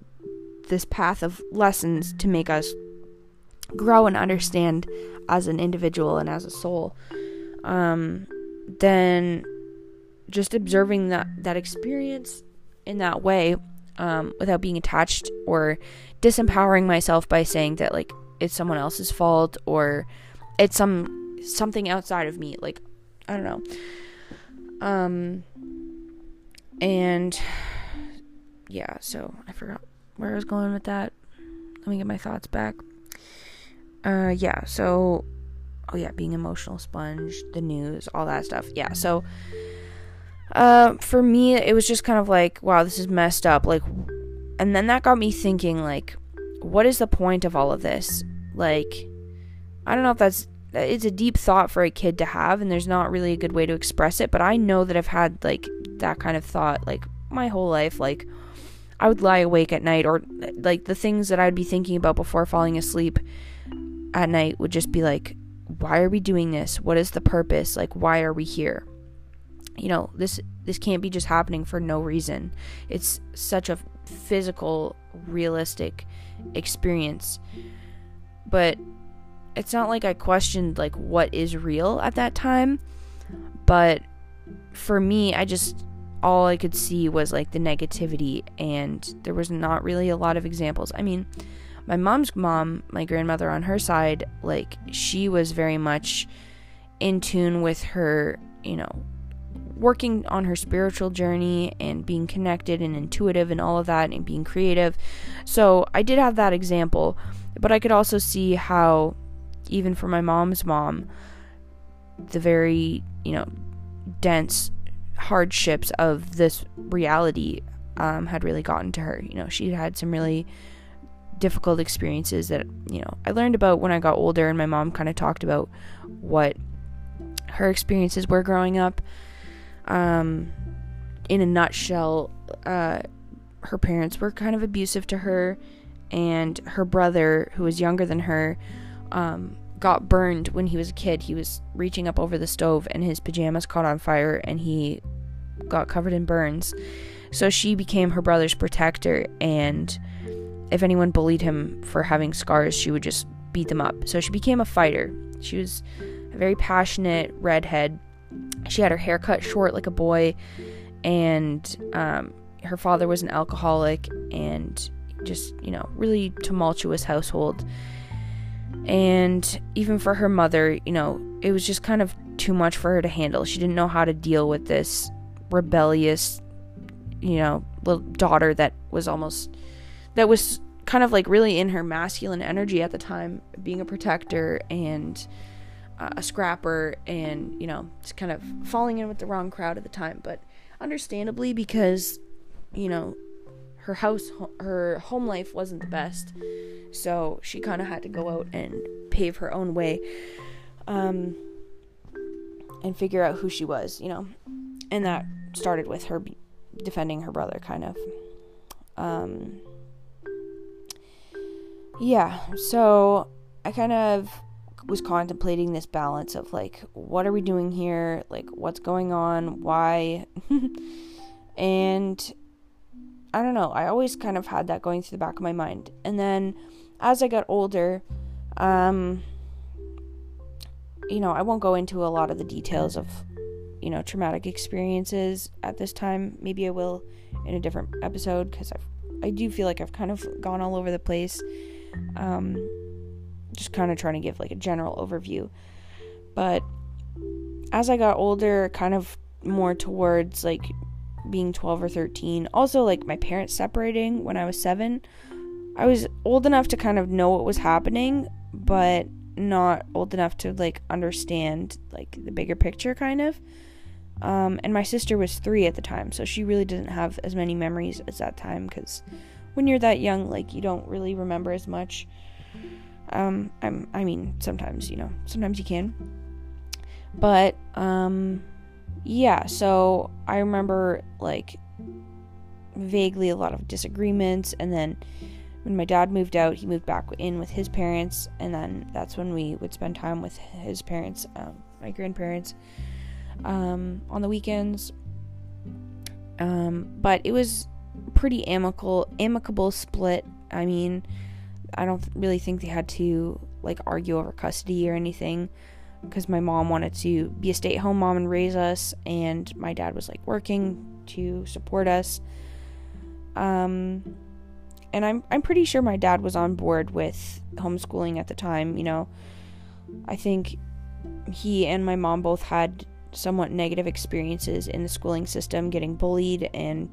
this path of lessons to make us grow and understand as an individual and as a soul um, then just observing that that experience in that way um, without being attached or disempowering myself by saying that like it's someone else's fault or it's some something outside of me like i don't know. Um and [sighs] yeah so i forgot where i was going with that. Let me get my thoughts back uh yeah so oh yeah being emotional sponge the news all that stuff. Yeah so uh for me it was just kind of like wow this is messed up like and then that got me thinking like what is the point of all of this? Like i don't know if that's it's a deep thought for a kid to have and there's not really a good way to express it but i know that i've had like that kind of thought like my whole life like I would lie awake at night, or like the things that I'd be thinking about before falling asleep at night would just be like, why are we doing this? What is the purpose? Like, why are we here? You know, this this can't be just happening for no reason. It's such a physical, realistic experience. But it's not like I questioned like what is real at that time, but for me, I just all I could see was like the negativity and there was not really a lot of examples. I mean, my mom's mom, my grandmother on her side, like she was very much in tune with her, you know, working on her spiritual journey and being connected and intuitive and all of that and being creative. So I did have that example, but I could also see how, even for my mom's mom, the very, you know, dense hardships of this reality um, had really gotten to her. You know, she had some really difficult experiences that, you know, I learned about when I got older, and my mom kind of talked about what her experiences were growing up. Um, in a nutshell, uh, her parents were kind of abusive to her, and her brother, who was younger than her, um, got burned when he was a kid. He was reaching up over the stove and his pajamas caught on fire and he got covered in burns. So she became her brother's protector and if anyone bullied him for having scars, she would just beat them up. So she became a fighter. She was a very passionate redhead. She had her hair cut short like a boy and um, her father was an alcoholic and just, you know, really tumultuous household and even for her mother, you know, it was just kind of too much for her to handle. She didn't know how to deal with this rebellious, you know, little daughter that was almost, that was kind of like really in her masculine energy at the time, being a protector and uh, a scrapper and, you know, just kind of falling in with the wrong crowd at the time. But understandably, because, you know, her house her home life wasn't the best so she kind of had to go out and pave her own way um, and figure out who she was you know and that started with her defending her brother kind of um, yeah so i kind of was contemplating this balance of like what are we doing here like what's going on why [laughs] and I don't know. I always kind of had that going through the back of my mind. And then as I got older, um, you know, I won't go into a lot of the details of, you know, traumatic experiences at this time. Maybe I will in a different episode because I I do feel like I've kind of gone all over the place. Um, just kind of trying to give like a general overview. But as I got older, kind of more towards like being 12 or 13. Also, like my parents separating when I was seven. I was old enough to kind of know what was happening, but not old enough to like understand like the bigger picture, kind of. Um, and my sister was three at the time, so she really didn't have as many memories as that time because when you're that young, like you don't really remember as much. Um, I'm, I mean, sometimes you know, sometimes you can, but um, yeah, so I remember like vaguely a lot of disagreements, and then when my dad moved out, he moved back in with his parents, and then that's when we would spend time with his parents, um, my grandparents, um, on the weekends. Um, but it was pretty amicable, amicable split. I mean, I don't really think they had to like argue over custody or anything because my mom wanted to be a stay at home mom and raise us, and my dad was like working to support us. Um, and I'm I'm pretty sure my dad was on board with homeschooling at the time. You know, I think he and my mom both had somewhat negative experiences in the schooling system, getting bullied and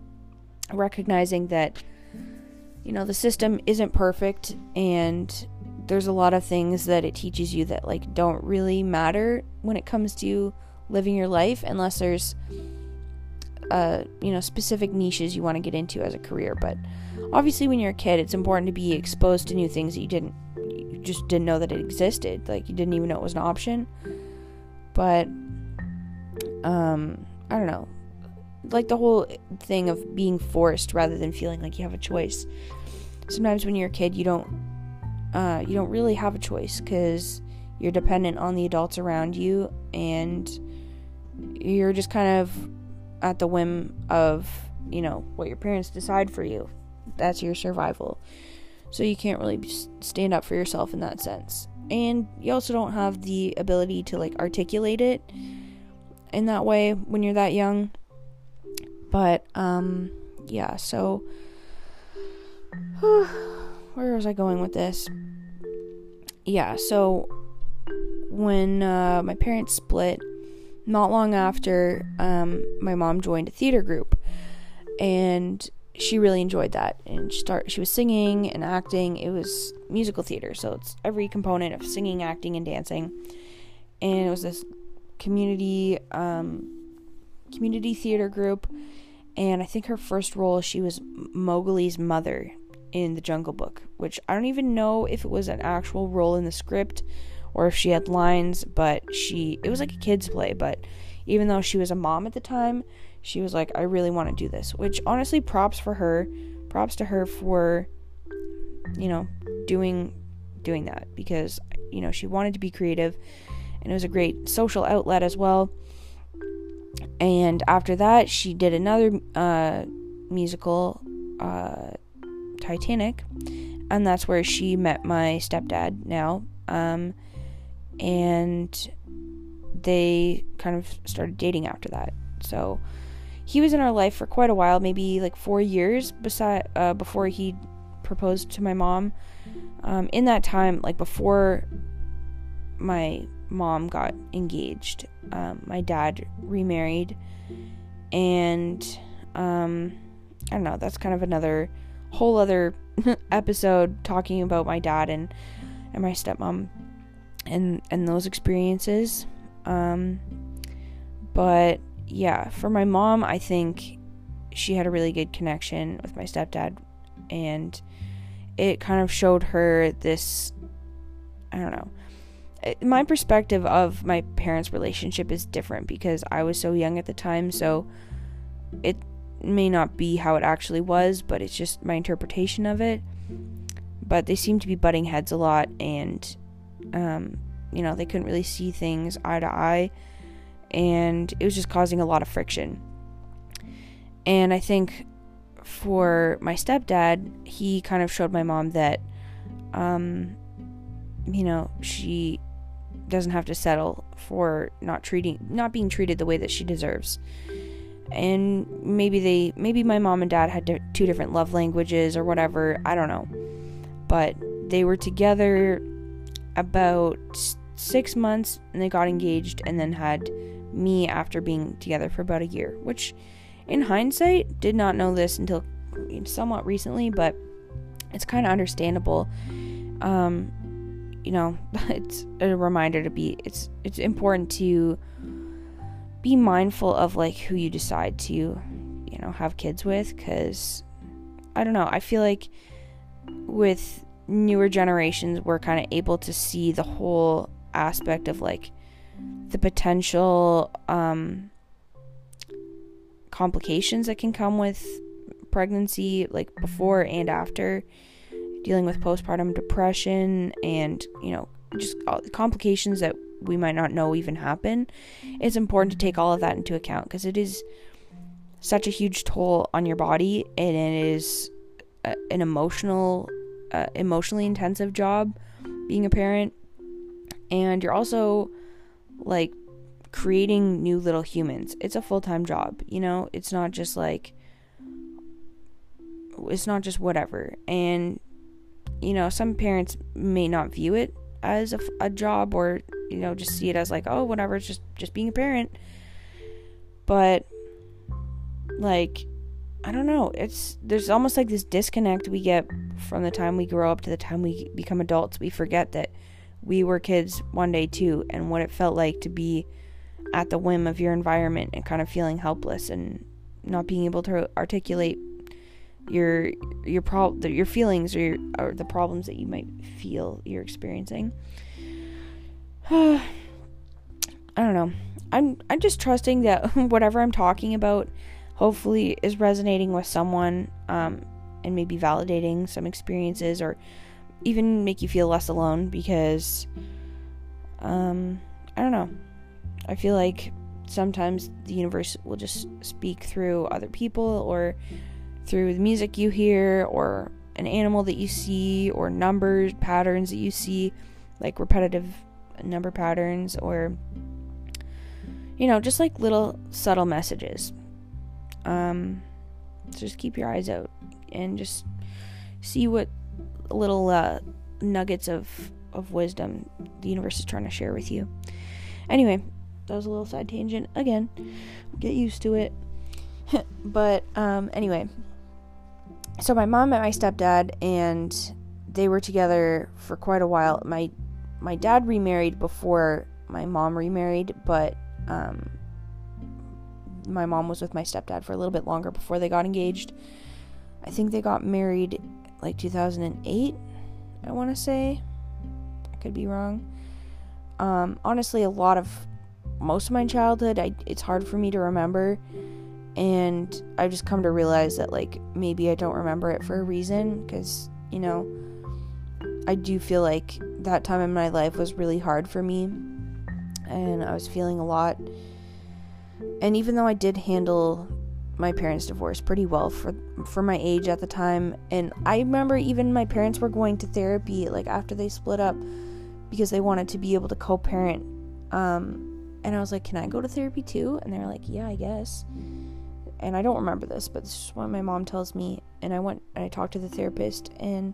recognizing that you know the system isn't perfect and there's a lot of things that it teaches you that like don't really matter when it comes to living your life unless there's uh you know specific niches you want to get into as a career. But obviously when you're a kid it's important to be exposed to new things that you didn't you just didn't know that it existed like you didn't even know it was an option. But um i don't know like the whole thing of being forced rather than feeling like you have a choice. Sometimes when you're a kid, you don't uh, you don't really have a choice because you're dependent on the adults around you and you're just kind of at the whim of you know what your parents decide for you. That's your survival. So you can't really stand up for yourself in that sense. And you also don't have the ability to like articulate it in that way when you're that young but um yeah so where was i going with this? Yeah so when uh, my parents split not long after um, my mom joined a theater group and she really enjoyed that and she start she was singing and acting. It was musical theater so it's every component of singing acting and dancing. And it was this community um, community theater group and i think her first role she was mowgli's mother in the jungle book which i don't even know if it was an actual role in the script or if she had lines but she it was like a kids play but even though she was a mom at the time she was like, I really want to do this. Which honestly, props for her. Props to her for, you know, doing doing that because you know she wanted to be creative, and it was a great social outlet as well. And after that, she did another uh, musical, uh, Titanic, and that's where she met my stepdad now. Um, and they kind of started dating after that. So he was in our life for quite a while, maybe like four years beside uh, before he proposed to my mom. Um, in that time, like before my mom got engaged, um, my dad remarried, and um, I don't know. That's kind of another whole other [laughs] episode talking about my dad and and my stepmom and and those experiences. Um, but yeah, for my mom, I think she had a really good connection with my stepdad, and it kind of showed her this. I don't know. My perspective of my parents' relationship is different because I was so young at the time, so it may not be how it actually was, but it's just my interpretation of it. But they seem to be butting heads a lot, and, um, you know, they couldn't really see things eye to eye and it was just causing a lot of friction. And I think for my stepdad, he kind of showed my mom that, um, you know, she doesn't have to settle for not treating, not being treated the way that she deserves. And maybe they, maybe my mom and dad had two different love languages or whatever. I don't know. But they were together about six months and they got engaged and then had me after being together for about a year, which in hindsight did not know this until somewhat recently, but it's kind of understandable. Um, you know, [laughs] it's a reminder to be it's it's important to be mindful of like who you decide to, you know, have kids with cuz I don't know, I feel like with newer generations we're kind of able to see the whole aspect of like the potential um, complications that can come with pregnancy, like before and after, dealing with postpartum depression, and you know, just complications that we might not know even happen. It's important to take all of that into account because it is such a huge toll on your body, and it is a, an emotional, uh, emotionally intensive job being a parent, and you're also like creating new little humans. It's a full-time job, you know? It's not just like it's not just whatever. And you know, some parents may not view it as a, a job or you know, just see it as like, oh, whatever, it's just just being a parent. But like I don't know. It's there's almost like this disconnect we get from the time we grow up to the time we become adults. We forget that we were kids one day too, and what it felt like to be at the whim of your environment and kind of feeling helpless and not being able to articulate your your pro your feelings or, your, or the problems that you might feel you're experiencing. [sighs] I don't know. I'm I'm just trusting that [laughs] whatever I'm talking about, hopefully is resonating with someone um, and maybe validating some experiences or even make you feel less alone because um, I don't know. I feel like sometimes the universe will just speak through other people or through the music you hear or an animal that you see or numbers patterns that you see like repetitive number patterns or you know just like little subtle messages. Um so just keep your eyes out and just see what little uh, nuggets of of wisdom the universe is trying to share with you. Anyway that was a little side tangent. Again get used to it. [laughs] But um anyway so my mom met my stepdad and they were together for quite a while. My my dad remarried before my mom remarried but um my mom was with my stepdad for a little bit longer before they got engaged. I think they got married like 2008 i want to say. I could be wrong. Um honestly a lot of most of my childhood I, it's hard for me to remember and I've just come to realize that like maybe I don't remember it for a reason because you know I do feel like that time in my life was really hard for me and I was feeling a lot and even though I did handle my parents' divorce pretty well for for my age at the time and I remember even my parents were going to therapy like after they split up because they wanted to be able to co-parent um and I was like, "Can I go to therapy too?" And they were like, "Yeah, I guess." And I don't remember this, but this is what my mom tells me. And I went and I talked to the therapist, and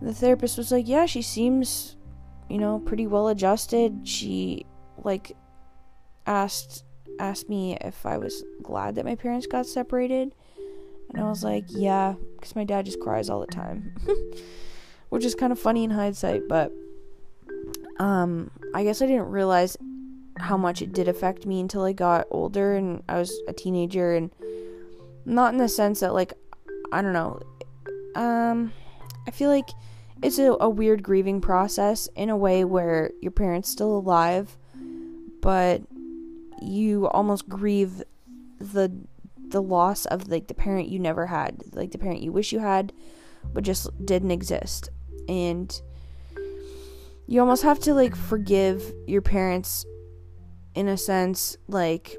the therapist was like, "Yeah, she seems, you know, pretty well adjusted." She like asked asked me if I was glad that my parents got separated, and I was like, "Yeah," because my dad just cries all the time, [laughs] which is kind of funny in hindsight, but um, I guess I didn't realize how much it did affect me until I got older and I was a teenager and not in the sense that like I don't know um I feel like it's a, a weird grieving process in a way where your parents still alive but you almost grieve the the loss of like the parent you never had like the parent you wish you had but just didn't exist. And you almost have to like forgive your parents in a sense, like,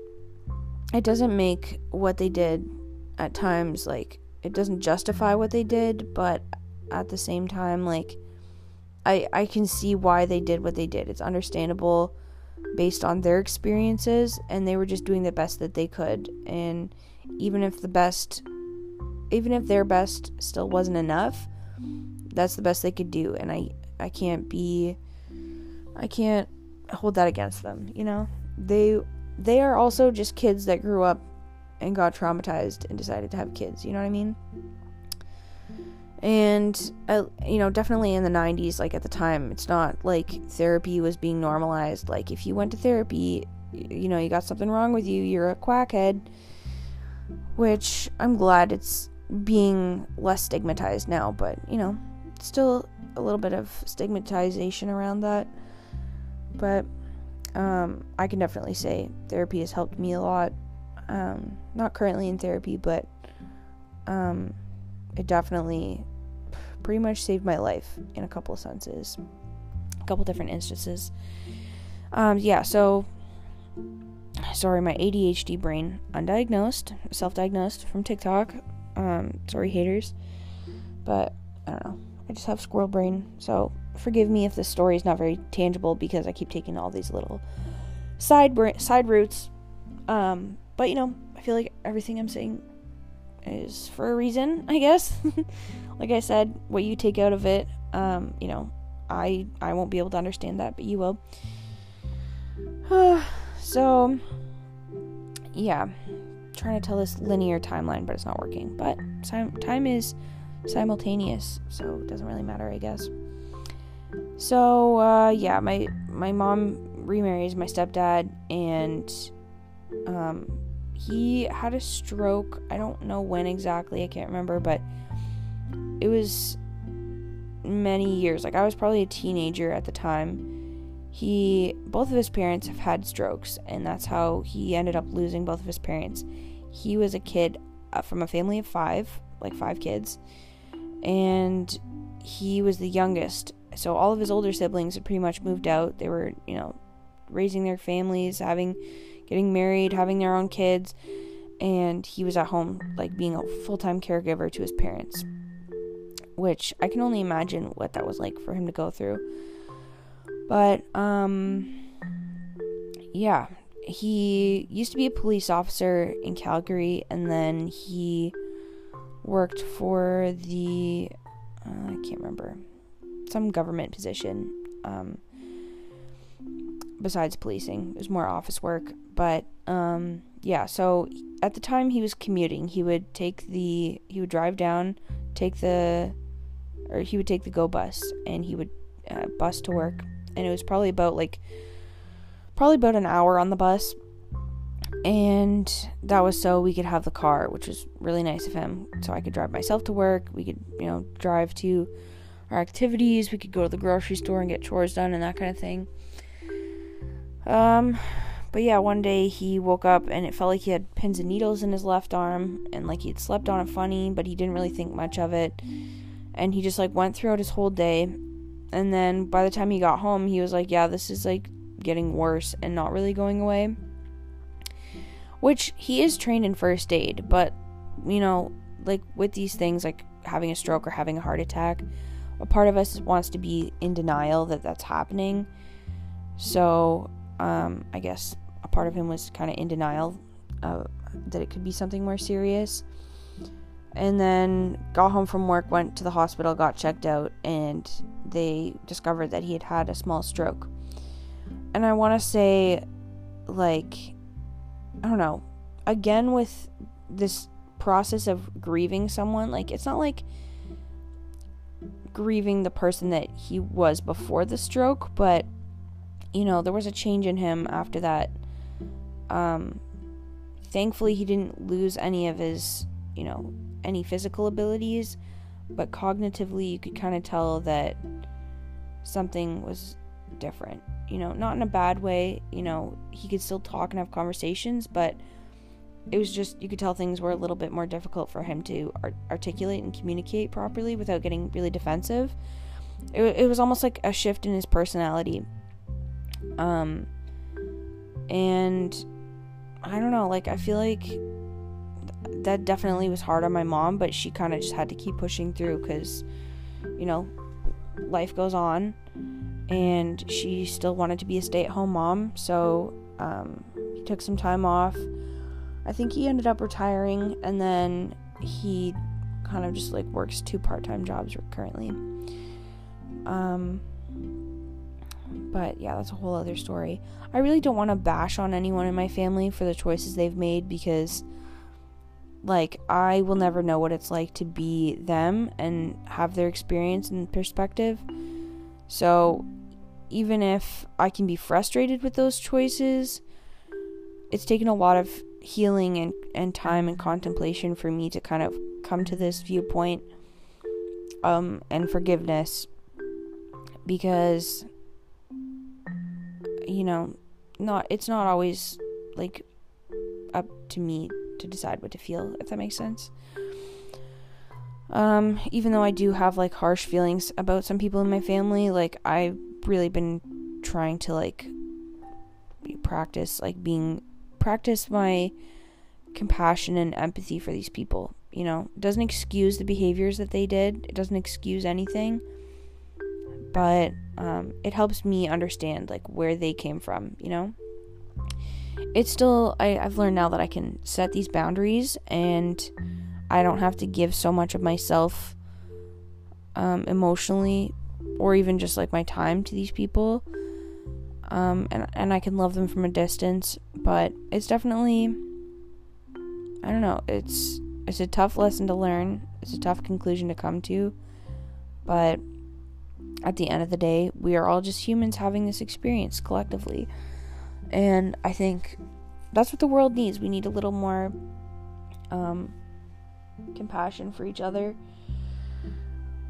it doesn't make what they did at times, like, it doesn't justify what they did, but at the same time, like, I, I can see why they did what they did. It's understandable based on their experiences, and they were just doing the best that they could. And even if the best, even if their best still wasn't enough, that's the best they could do. And I, I can't be, I can't hold that against them, you know? They they are also just kids that grew up and got traumatized and decided to have kids. You know what I mean? And uh, you know, definitely in the 90s, like at the time, it's not like therapy was being normalized. Like if you went to therapy, you know, you got something wrong with you, you're a quackhead. Which I'm glad it's being less stigmatized now, but you know, still a little bit of stigmatization around that. But um, I can definitely say therapy has helped me a lot. Um, not currently in therapy, but um, it definitely pretty much saved my life in a couple of senses, a couple different instances. Um, yeah, so sorry, my ADHD brain, undiagnosed, self-diagnosed from TikTok. Um, sorry, haters, but I don't know. I just have squirrel brain, so forgive me if the story is not very tangible because I keep taking all these little side side routes. Um, but you know, I feel like everything I'm saying is for a reason, I guess. [laughs] like I said, what you take out of it, um, you know, I I won't be able to understand that, but you will. [sighs] so yeah, trying to tell this linear timeline, but it's not working. But time time is simultaneous, so it doesn't really matter, I guess. So uh, yeah, my my mom remarries my stepdad, and um, he had a stroke. I don't know when exactly. I can't remember, but it was many years. Like I was probably a teenager at the time. He both of his parents have had strokes, and that's how he ended up losing both of his parents. he was a kid uh, from a family of five, like five kids, and he was the youngest. So all of his older siblings had pretty much moved out. They were, you know, raising their families, having, getting married, having their own kids, and he was at home, like being a full time caregiver to his parents, which I can only imagine what that was like for him to go through. But, um, yeah, he used to be a police officer in Calgary, and then he worked for the uh, I can't remember some government position um, besides policing. It was more office work, but um, yeah. So at the time he was commuting, he would take the he would drive down, take the or he would take the go bus, and he would uh, bus to work, and it was probably about like probably about an hour on the bus. And that was so we could have the car, which was really nice of him. So I could drive myself to work. We could, you know, drive to our activities. We could go to the grocery store and get chores done and that kind of thing. Um, but yeah, one day he woke up and it felt like he had pins and needles in his left arm and like he'd slept on it funny, but he didn't really think much of it. And he just like went throughout his whole day. And then by the time he got home, he was like, yeah, this is like getting worse and not really going away. Which he is trained in first aid, but you know, like with these things, like having a stroke or having a heart attack, a part of us wants to be in denial that that's happening. So, um, I guess a part of him was kind of in denial uh, that it could be something more serious. And then got home from work, went to the hospital, got checked out, and they discovered that he had had a small stroke and I want to say, like, I don't know, again with this process of grieving someone, like, it's not like grieving the person that he was before the stroke, but, you know, there was a change in him after that. Um, thankfully, he didn't lose any of his, you know, any physical abilities, but cognitively, you could kind of tell that something was different you know, not in a bad way. You know, he could still talk and have conversations, but it was just you could tell things were a little bit more difficult for him to art- articulate and communicate properly without getting really defensive. It, it was almost like a shift in his personality. Um, and I don't know, like I feel like that definitely was hard on my mom, but she kind of just had to keep pushing through because, you know, life goes on and she still wanted to be a stay at home mom, so um, he took some time off. I think he ended up retiring, and then he kind of just like works two part time jobs currently. Um, but yeah, that's a whole other story. I really don't want to bash on anyone in my family for the choices they've made because, like, I will never know what it's like to be them and have their experience and perspective. So even if I can be frustrated with those choices, it's taken a lot of healing and, and time and contemplation for me to kind of come to this viewpoint um, and forgiveness. Because you know not it's not always like up to me to decide what to feel if that makes sense. Um even though i do have like harsh feelings about some people in my family like I've really been trying to like practice like being practice my compassion and empathy for these people you know? It doesn't excuse the behaviors that they did. It doesn't excuse anything. But um, it helps me understand like where they came from you know? It's still I, i've learned now that i can set these boundaries and i don't have to give so much of myself um, emotionally or even just like my time to these people. Um, and and I can love them from a distance, but it's definitely I don't know, it's it's a tough lesson to learn. It's a tough conclusion to come to. But at the end of the day, we are all just humans having this experience collectively. And I think that's what the world needs. We need a little more um, compassion for each other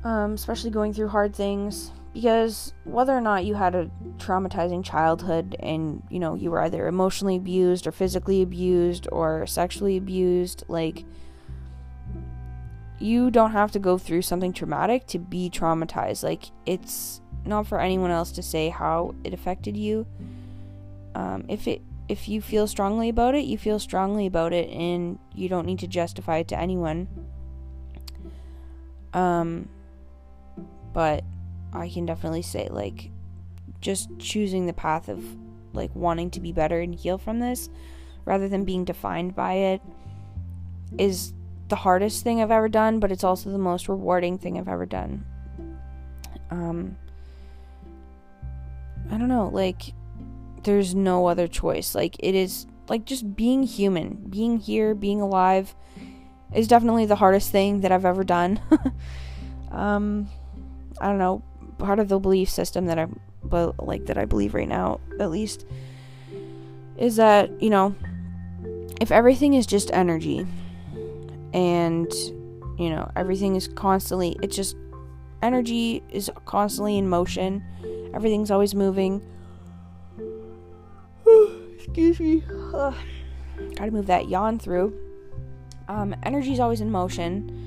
um, especially going through hard things because whether or not you had a traumatizing childhood and you know you were either emotionally abused or physically abused or sexually abused like you don't have to go through something traumatic to be traumatized. Like it's not for anyone else to say how it affected you. Um, if it if you feel strongly about it you feel strongly about it and you don't need to justify it to anyone. Um but I can definitely say like just choosing the path of like wanting to be better and heal from this rather than being defined by it is the hardest thing I've ever done, but it's also the most rewarding thing I've ever done. Um I don't know, like there's no other choice. Like it is like just being human, being here, being alive is definitely the hardest thing that I've ever done. [laughs] um I don't know, part of the belief system that I but like that I believe right now at least is that, you know, if everything is just energy and you know, everything is constantly it's just energy is constantly in motion. Everything's always moving. [sighs] Excuse me. [sighs] Gotta move that yawn through. Um, energy is always in motion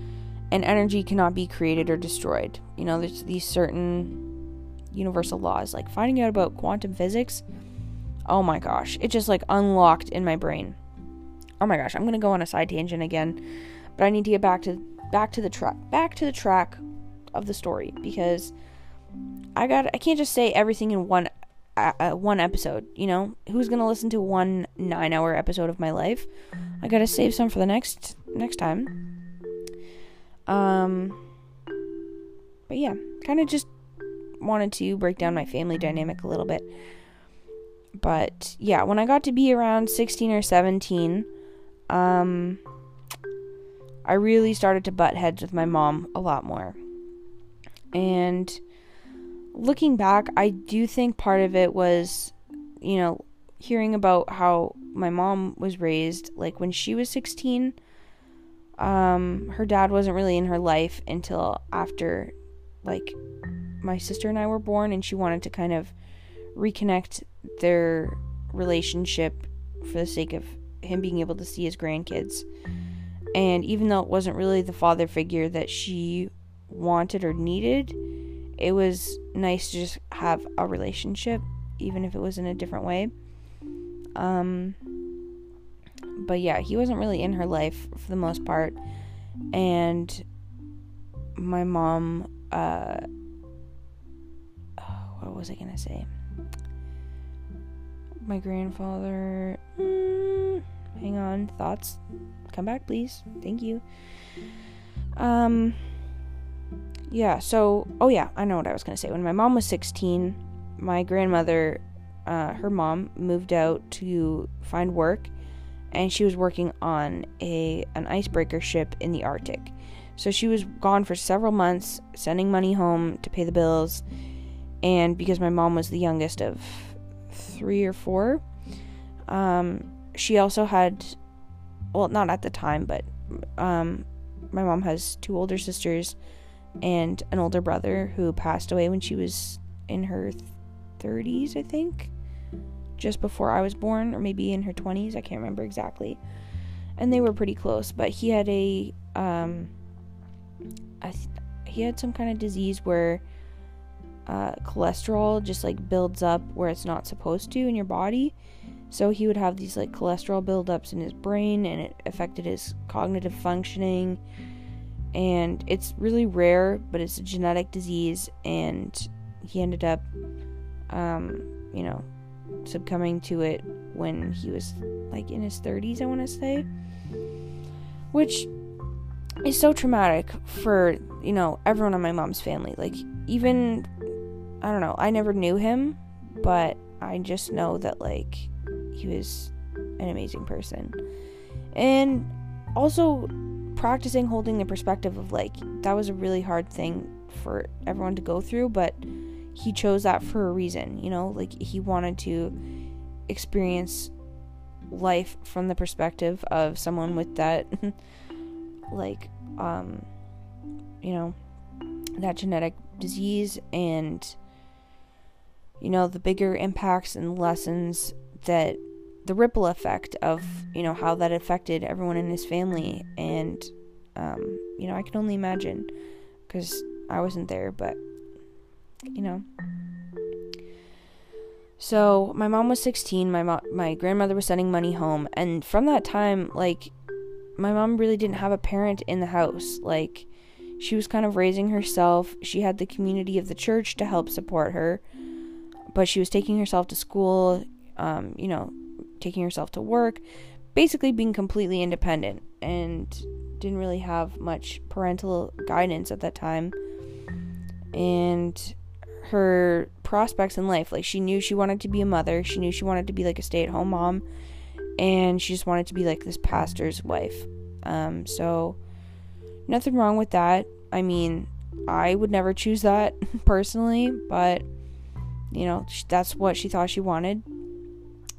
and energy cannot be created or destroyed. You know, there's these certain universal laws. Like finding out about quantum physics, oh my gosh, it just like unlocked in my brain. Oh my gosh, I'm gonna go on a side tangent again, but I need to get back to back to the track back to the track of the story because I got I can't just say everything in one uh, uh one episode. You know, who's gonna listen to one nine hour episode of my life? I gotta save some for the next next time. Um, but yeah, kind of just wanted to break down my family dynamic a little bit. But yeah, when I got to be around 16 or 17, um, I really started to butt heads with my mom a lot more. And looking back, I do think part of it was, you know, hearing about how my mom was raised, like when she was 16 um, her dad wasn't really in her life until after, like, my sister and I were born, and she wanted to kind of reconnect their relationship for the sake of him being able to see his grandkids. And even though it wasn't really the father figure that she wanted or needed, it was nice to just have a relationship, even if it was in a different way. Um, but yeah, he wasn't really in her life for the most part. And my mom, uh, [sighs] what was I gonna say? My grandfather. Mm, hang on, thoughts. Come back, please. Thank you. Um. Yeah. So, oh yeah, I know what I was gonna say. When my mom was sixteen, my grandmother, uh, her mom moved out to find work and she was working on a an icebreaker ship in the Arctic. So she was gone for several months, sending money home to pay the bills, and because my mom was the youngest of three or four, um, she also had, well, not at the time, but um, my mom has two older sisters and an older brother who passed away when she was in her 30s, I think just before I was born, or maybe in her 20s. I can't remember exactly. And they were pretty close, but he had a, um, th- he had some kind of disease where uh, cholesterol just like builds up where it's not supposed to in your body. So he would have these like cholesterol buildups in his brain, and it affected his cognitive functioning. And it's really rare, but it's a genetic disease, and he ended up, um, you know, succumbing to it when he was like in his 30s, I want to say. Which is so traumatic for, you know, everyone in my mom's family. Like, even, I don't know, I never knew him, but I just know that, like, he was an amazing person. And also, practicing holding the perspective of, like, that was a really hard thing for everyone to go through, but he chose that for a reason, you know, like he wanted to experience life from the perspective of someone with that [laughs] like um you know that genetic disease and you know, the bigger impacts and lessons that the ripple effect of, you know, how that affected everyone in his family. And, um, you know, I can only imagine because I wasn't there, but, you know. So my mom was 16. My mo- my grandmother was sending money home, and from that time, like, my mom really didn't have a parent in the house. Like, she was kind of raising herself. She had the community of the church to help support her, but she was taking herself to school. Um, you know, taking herself to work, basically being completely independent, and didn't really have much parental guidance at that time. And her prospects in life. Like she knew she wanted to be a mother. She knew she wanted to be like a stay-at-home mom, and she just wanted to be like this pastor's wife. Um, so nothing wrong with that. I mean, I would never choose that [laughs] personally, but you know, that's what she thought she wanted.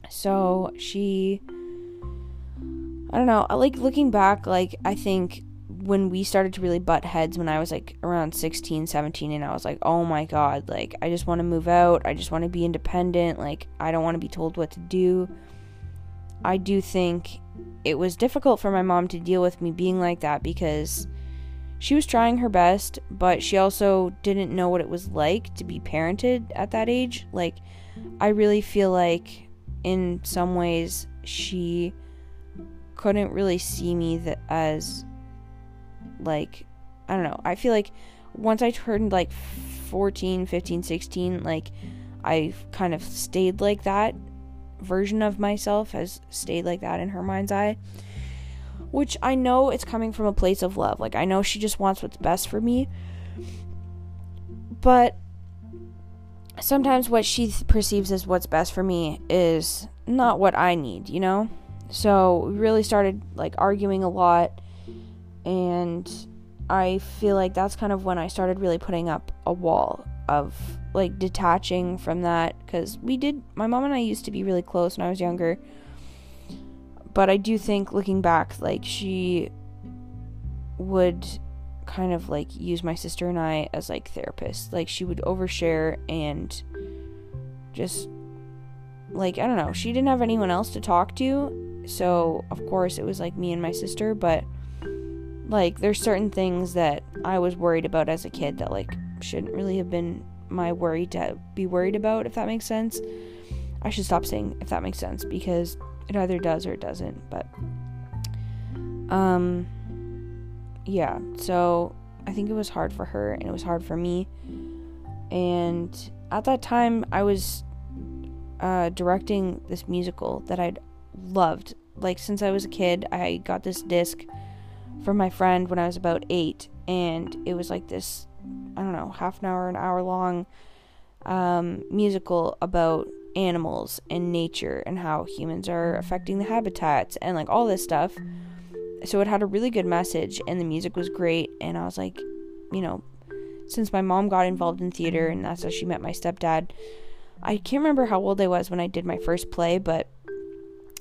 So she I don't know, I like looking back, like I think when we started to really butt heads when I was like around 16, 17 and I was like, "Oh my god, like I just want to move out. I just want to be independent. Like I don't want to be told what to do." I do think it was difficult for my mom to deal with me being like that because she was trying her best, but she also didn't know what it was like to be parented at that age. Like I really feel like in some ways she couldn't really see me as like I don't know. I feel like once I turned like 14, 15, 16, like I kind of stayed like that version of myself has stayed like that in her mind's eye. Which I know it's coming from a place of love. Like I know she just wants what's best for me. But sometimes what she th- perceives as what's best for me is not what I need, you know? So we really started like arguing a lot and I feel like that's kind of when I started really putting up a wall of like detaching from that because we did my mom and I used to be really close when I was younger. But I do think looking back like she would kind of like use my sister and I as like therapists. Like she would overshare and just like I don't know she didn't have anyone else to talk to. So of course it was like me and my sister but like there's certain things that I was worried about as a kid that like shouldn't really have been my worry to be worried about if that makes sense. I should stop saying if that makes sense because it either does or it doesn't, but um yeah, so I think it was hard for her and it was hard for me. And at that time I was uh, directing this musical that I'd loved. Like since I was a kid, I got this disc from my friend when I was about eight, and it was like this, I don't know, half an hour, an hour long um, musical about animals and nature and how humans are affecting the habitats and like all this stuff. So it had a really good message, and the music was great. And I was like, you know, since my mom got involved in theater and that's how she met my stepdad. I can't remember how old I was when I did my first play, but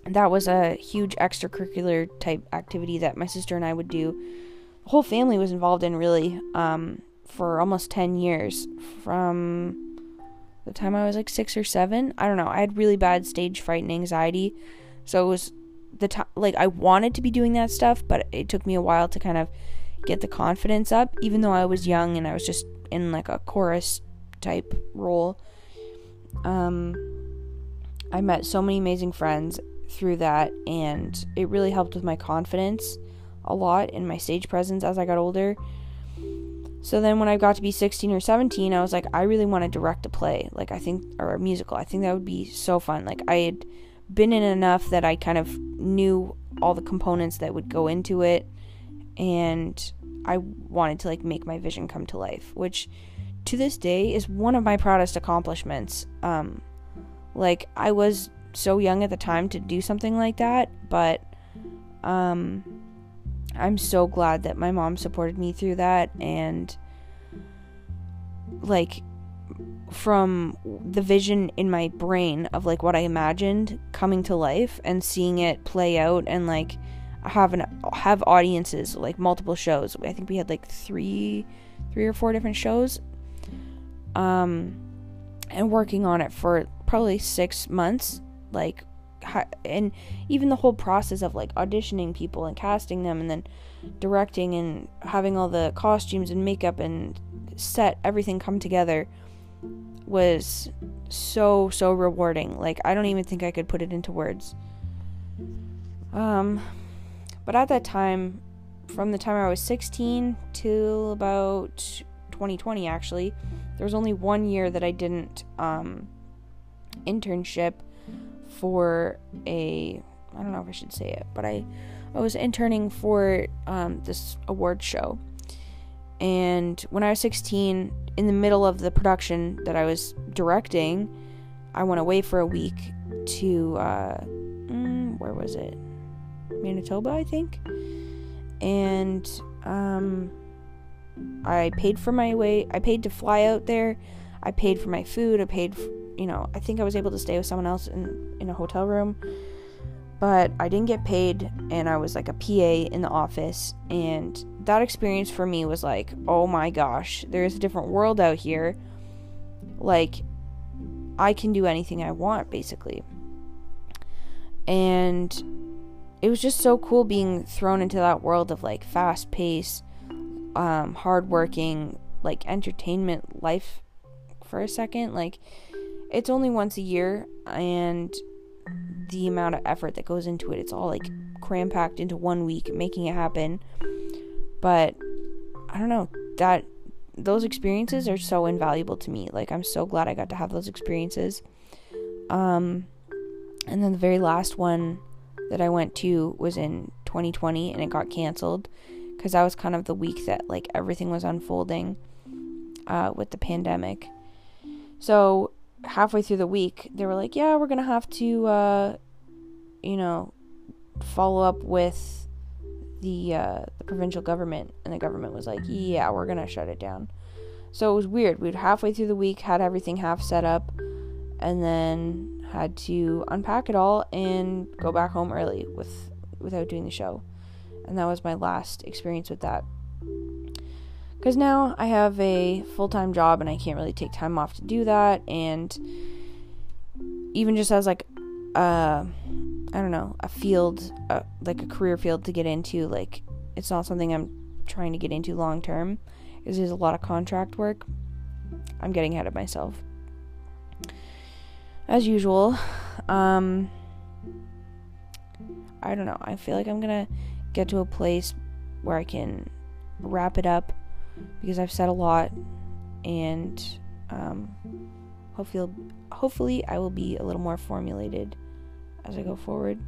that was a huge extracurricular type activity that my sister and I would do. The whole family was involved in really um, for almost 10 years from the time I was like 6 or 7. I don't know. I had really bad stage fright and anxiety. So it was the time like I wanted to be doing that stuff, but it took me a while to kind of get the confidence up even though I was young and I was just in like a chorus type role. Um I met so many amazing friends through that, and it really helped with my confidence a lot in my stage presence as I got older. So then when I got to be 16 or 17, I was like, I really want to direct a play, like I think, or a musical. I think that would be so fun. Like I had been in enough that I kind of knew all the components that would go into it, and I wanted to like make my vision come to life, which to this day is one of my proudest accomplishments. Um, like I was so young at the time to do something like that, but um I'm so glad that my mom supported me through that and like from the vision in my brain of like what I imagined coming to life and seeing it play out and like have an have audiences like multiple shows. I think we had like 3 3 or 4 different shows. Um and working on it for probably six months. Like, and even the whole process of like auditioning people and casting them and then directing and having all the costumes and makeup and set everything come together was so so rewarding. Like I don't even think I could put it into words. Um but at that time from the time I was 16 till about 2020 actually, there was only one year that I didn't um internship for a I don't know if I should say it, but I I was interning for um, this award show. And when I was 16, in the middle of the production that I was directing, I went away for a week to uh, mm, where was it? Manitoba, I think. And um, I paid for my way. I paid to fly out there. I paid for my food. I paid, you know, I think I was able to stay with someone else in in a hotel room. But I didn't get paid, and I was like a PA in the office, and that experience for me was like, oh my gosh, there's a different world out here. Like, I can do anything I want, basically. And it was just so cool being thrown into that world of like fast pace, um, hardworking, like entertainment life for a second. Like, it's only once a year, and the amount of effort that goes into it, it's all like cram packed into one week, making it happen. But I don't know, that those experiences are so invaluable to me. Like I'm so glad I got to have those experiences. Um and then the very last one that I went to was in 2020 and it got canceled cuz that was kind of the week that like everything was unfolding uh with the pandemic. So halfway through the week, they were like, "Yeah, we're going to have to uh you know, follow up with the uh, the provincial government, and the government was like, "Yeah, we're gonna shut it down." So it was weird. We'd halfway through the week had everything half set up, and then had to unpack it all and go back home early with without doing the show. And that was my last experience with that. Cuz now I have a full-time job and I can't really take time off to do that and even just as like uh I don't know, a field, uh, like a career field to get into. Like, it's not something I'm trying to get into long term because there's a lot of contract work. I'm getting ahead of myself. As usual, um, I don't know. I feel like I'm gonna get to a place where I can wrap it up because I've said a lot, and um, hopefully, hopefully, I will be a little more formulated as I go forward.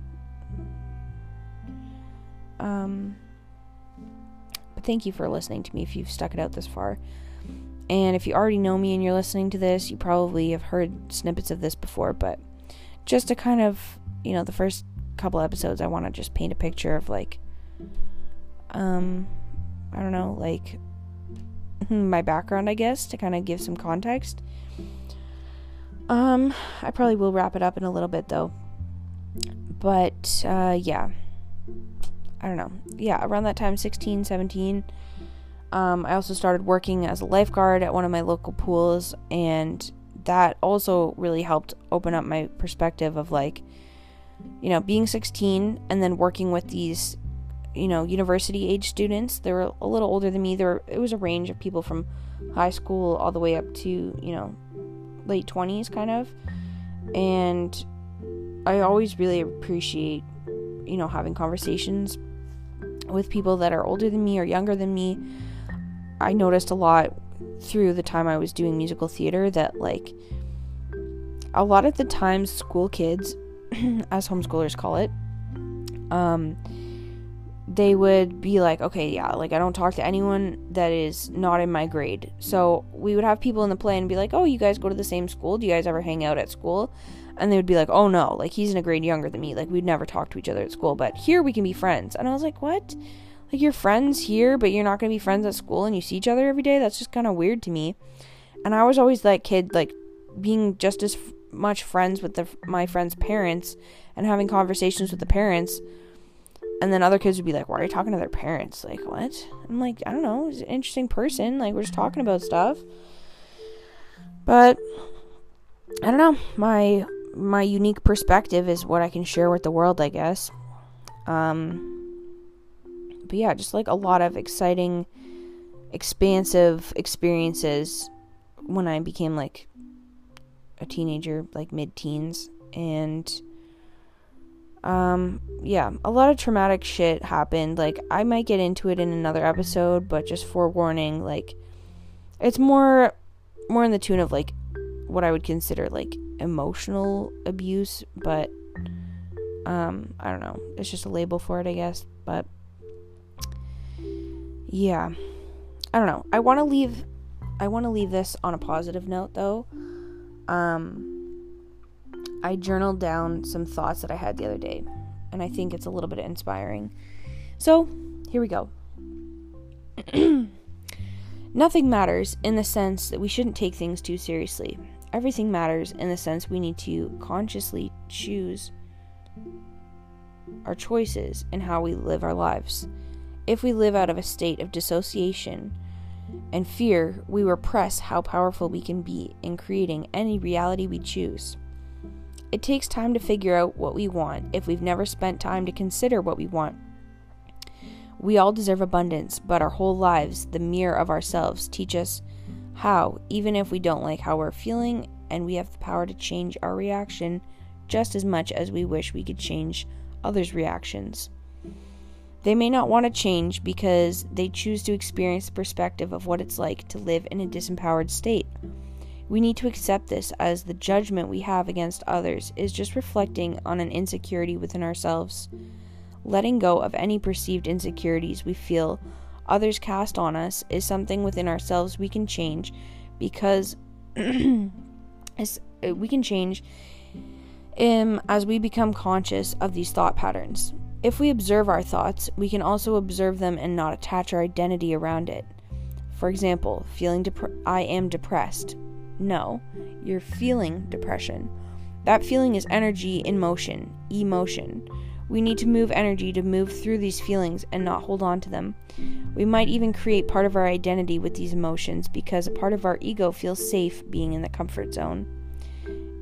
Um, but thank you for listening to me if you've stuck it out this far. And if you already know me and you're listening to this, you probably have heard snippets of this before, but just to kind of, you know, the first couple episodes, I want to just paint a picture of like, um, I don't know, like [laughs] my background, I guess, to kind of give some context. Um, I probably will wrap it up in a little bit though. But uh, yeah, I don't know. Yeah, around that time, 16, 17. Um, I also started working as a lifeguard at one of my local pools, and that also really helped open up my perspective of like, you know, being 16 and then working with these, you know, university age students. They were a little older than me. There, were, it was a range of people from high school all the way up to you know, late 20s, kind of, and I always really appreciate, you know, having conversations with people that are older than me or younger than me. I noticed a lot through the time I was doing musical theater that, like, a lot of the times, school kids, [clears throat] as homeschoolers call it, um, they would be like, okay, yeah, like I don't talk to anyone that is not in my grade. So we would have people in the play and be like, oh, you guys go to the same school? Do you guys ever hang out at school? and they would be like, "Oh no, like he's in a grade younger than me. Like we'd never talk to each other at school, but here we can be friends." And I was like, "What? Like you're friends here, but you're not going to be friends at school and you see each other every day? That's just kind of weird to me." And I was always that kid like being just as f- much friends with the, my friends' parents and having conversations with the parents. And then other kids would be like, "Why are you talking to their parents?" Like, what? I'm like, I don't know. He's an interesting person. Like, we're just talking about stuff. But I don't know, my my unique perspective is what I can share with the world, I guess. Um, but yeah, just like a lot of exciting, expansive experiences when I became like a teenager, like mid teens. And um, yeah, a lot of traumatic shit happened. Like, I might get into it in another episode, but just forewarning, like, it's more, more in the tune of like what I would consider like emotional abuse, but um, I don't know. It's just a label for it, I guess. But yeah, I don't know. I want to leave. I want to leave this on a positive note, though. Um, I journaled down some thoughts that I had the other day, and I think it's a little bit inspiring. So, here we go. [clears throat] Nothing matters in the sense that we shouldn't take things too seriously. Everything matters in the sense we need to consciously choose our choices and how we live our lives. If we live out of a state of dissociation and fear, we repress how powerful we can be in creating any reality we choose. It takes time to figure out what we want if we've never spent time to consider what we want. We all deserve abundance, but our whole lives, the mirror of ourselves, teach us how, even if we don't like how we're feeling, and we have the power to change our reaction just as much as we wish we could change others' reactions. They may not want to change because they choose to experience the perspective of what it's like to live in a disempowered state. We need to accept this as the judgment we have against others is just reflecting on an insecurity within ourselves. Letting go of any perceived insecurities we feel others cast on us is something within ourselves we can change because [clears throat] uh, we can change um, as we become conscious of these thought patterns. If we observe our thoughts, we can also observe them and not attach our identity around it. For example, feeling dep- I am depressed. No, you're feeling depression. That feeling is energy in motion, emotion. We need to move energy to move through these feelings and not hold on to them. We might even create part of our identity with these emotions because a part of our ego feels safe being in the comfort zone.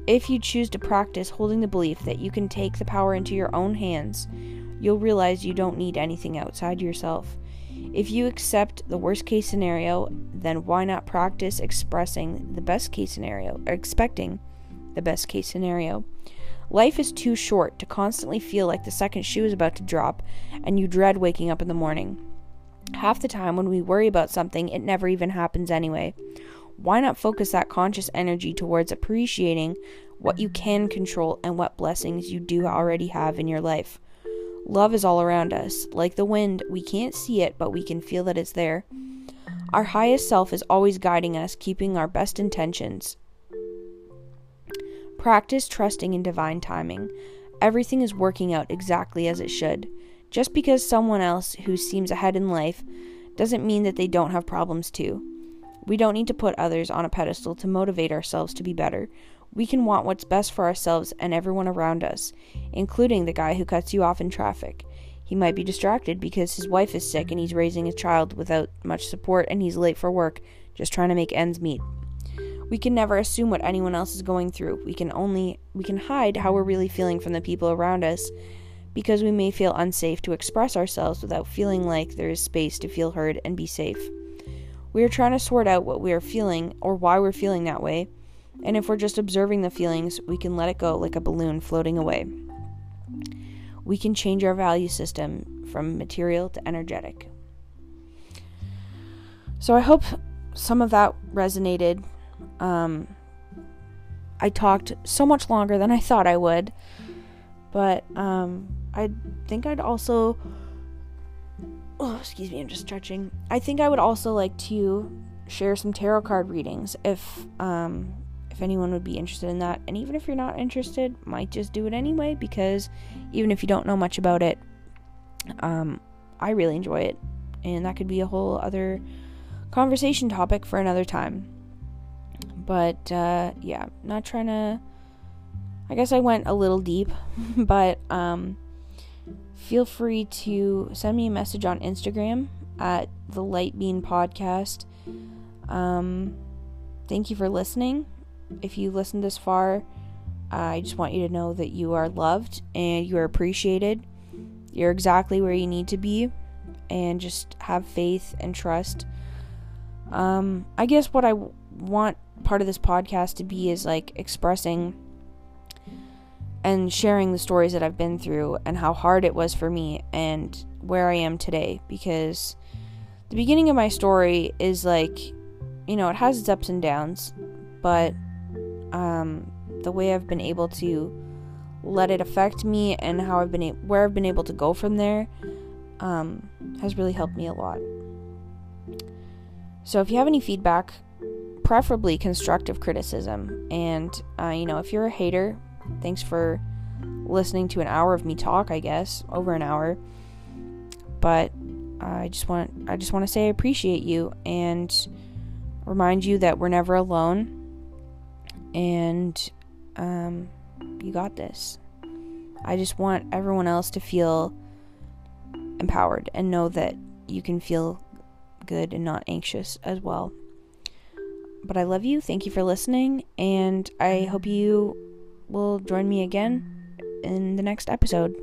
If you choose to practice holding the belief that you can take the power into your own hands, you'll realize you don't need anything outside yourself. If you accept the worst case scenario, then why not practice expressing the best case scenario, or expecting the best case scenario? Life is too short to constantly feel like the second shoe is about to drop and you dread waking up in the morning. Half the time, when we worry about something, it never even happens anyway. Why not focus that conscious energy towards appreciating what you can control and what blessings you do already have in your life? Love is all around us. Like the wind, we can't see it, but we can feel that it's there. Our highest self is always guiding us, keeping our best intentions. Practice trusting in divine timing. Everything is working out exactly as it should. Just because someone else who seems ahead in life doesn't mean that they don't have problems too. We don't need to put others on a pedestal to motivate ourselves to be better. We can want what's best for ourselves and everyone around us, including the guy who cuts you off in traffic. He might be distracted because his wife is sick and he's raising a child without much support and he's late for work, just trying to make ends meet. We can never assume what anyone else is going through. We can only we can hide how we're really feeling from the people around us because we may feel unsafe to express ourselves without feeling like there is space to feel heard and be safe. We are trying to sort out what we are feeling or why we're feeling that way, and if we're just observing the feelings, we can let it go like a balloon floating away. We can change our value system from material to energetic. So I hope some of that resonated um, I talked so much longer than I thought I would, but um, I think I'd also. Oh, excuse me, I'm just stretching. I think I would also like to share some tarot card readings if um, if anyone would be interested in that. And even if you're not interested, might just do it anyway because even if you don't know much about it, um, I really enjoy it, and that could be a whole other conversation topic for another time. But uh, yeah, not trying to. I guess I went a little deep, [laughs] but um, feel free to send me a message on Instagram at the Light Bean Podcast. Um, thank you for listening, if you listened this far, I just want you to know that you are loved and you are appreciated. You're exactly where you need to be, and just have faith and trust. Um, I guess what I w- want part of this podcast to be is like expressing and sharing the stories that I've been through and how hard it was for me and where I am today because the beginning of my story is like you know, it has its ups and downs, but um the way I've been able to let it affect me and how I've been a- where I've been able to go from there um has really helped me a lot. So if you have any feedback, preferably constructive criticism, and uh, you know, if you're a hater, thanks for listening to an hour of me talk, I guess, over an hour. But I just want I just want to say I appreciate you and remind you that we're never alone and um, you got this. I just want everyone else to feel empowered and know that you can feel good and not anxious as well. But I love you. Thank you for listening. And I hope you will join me again in the next episode.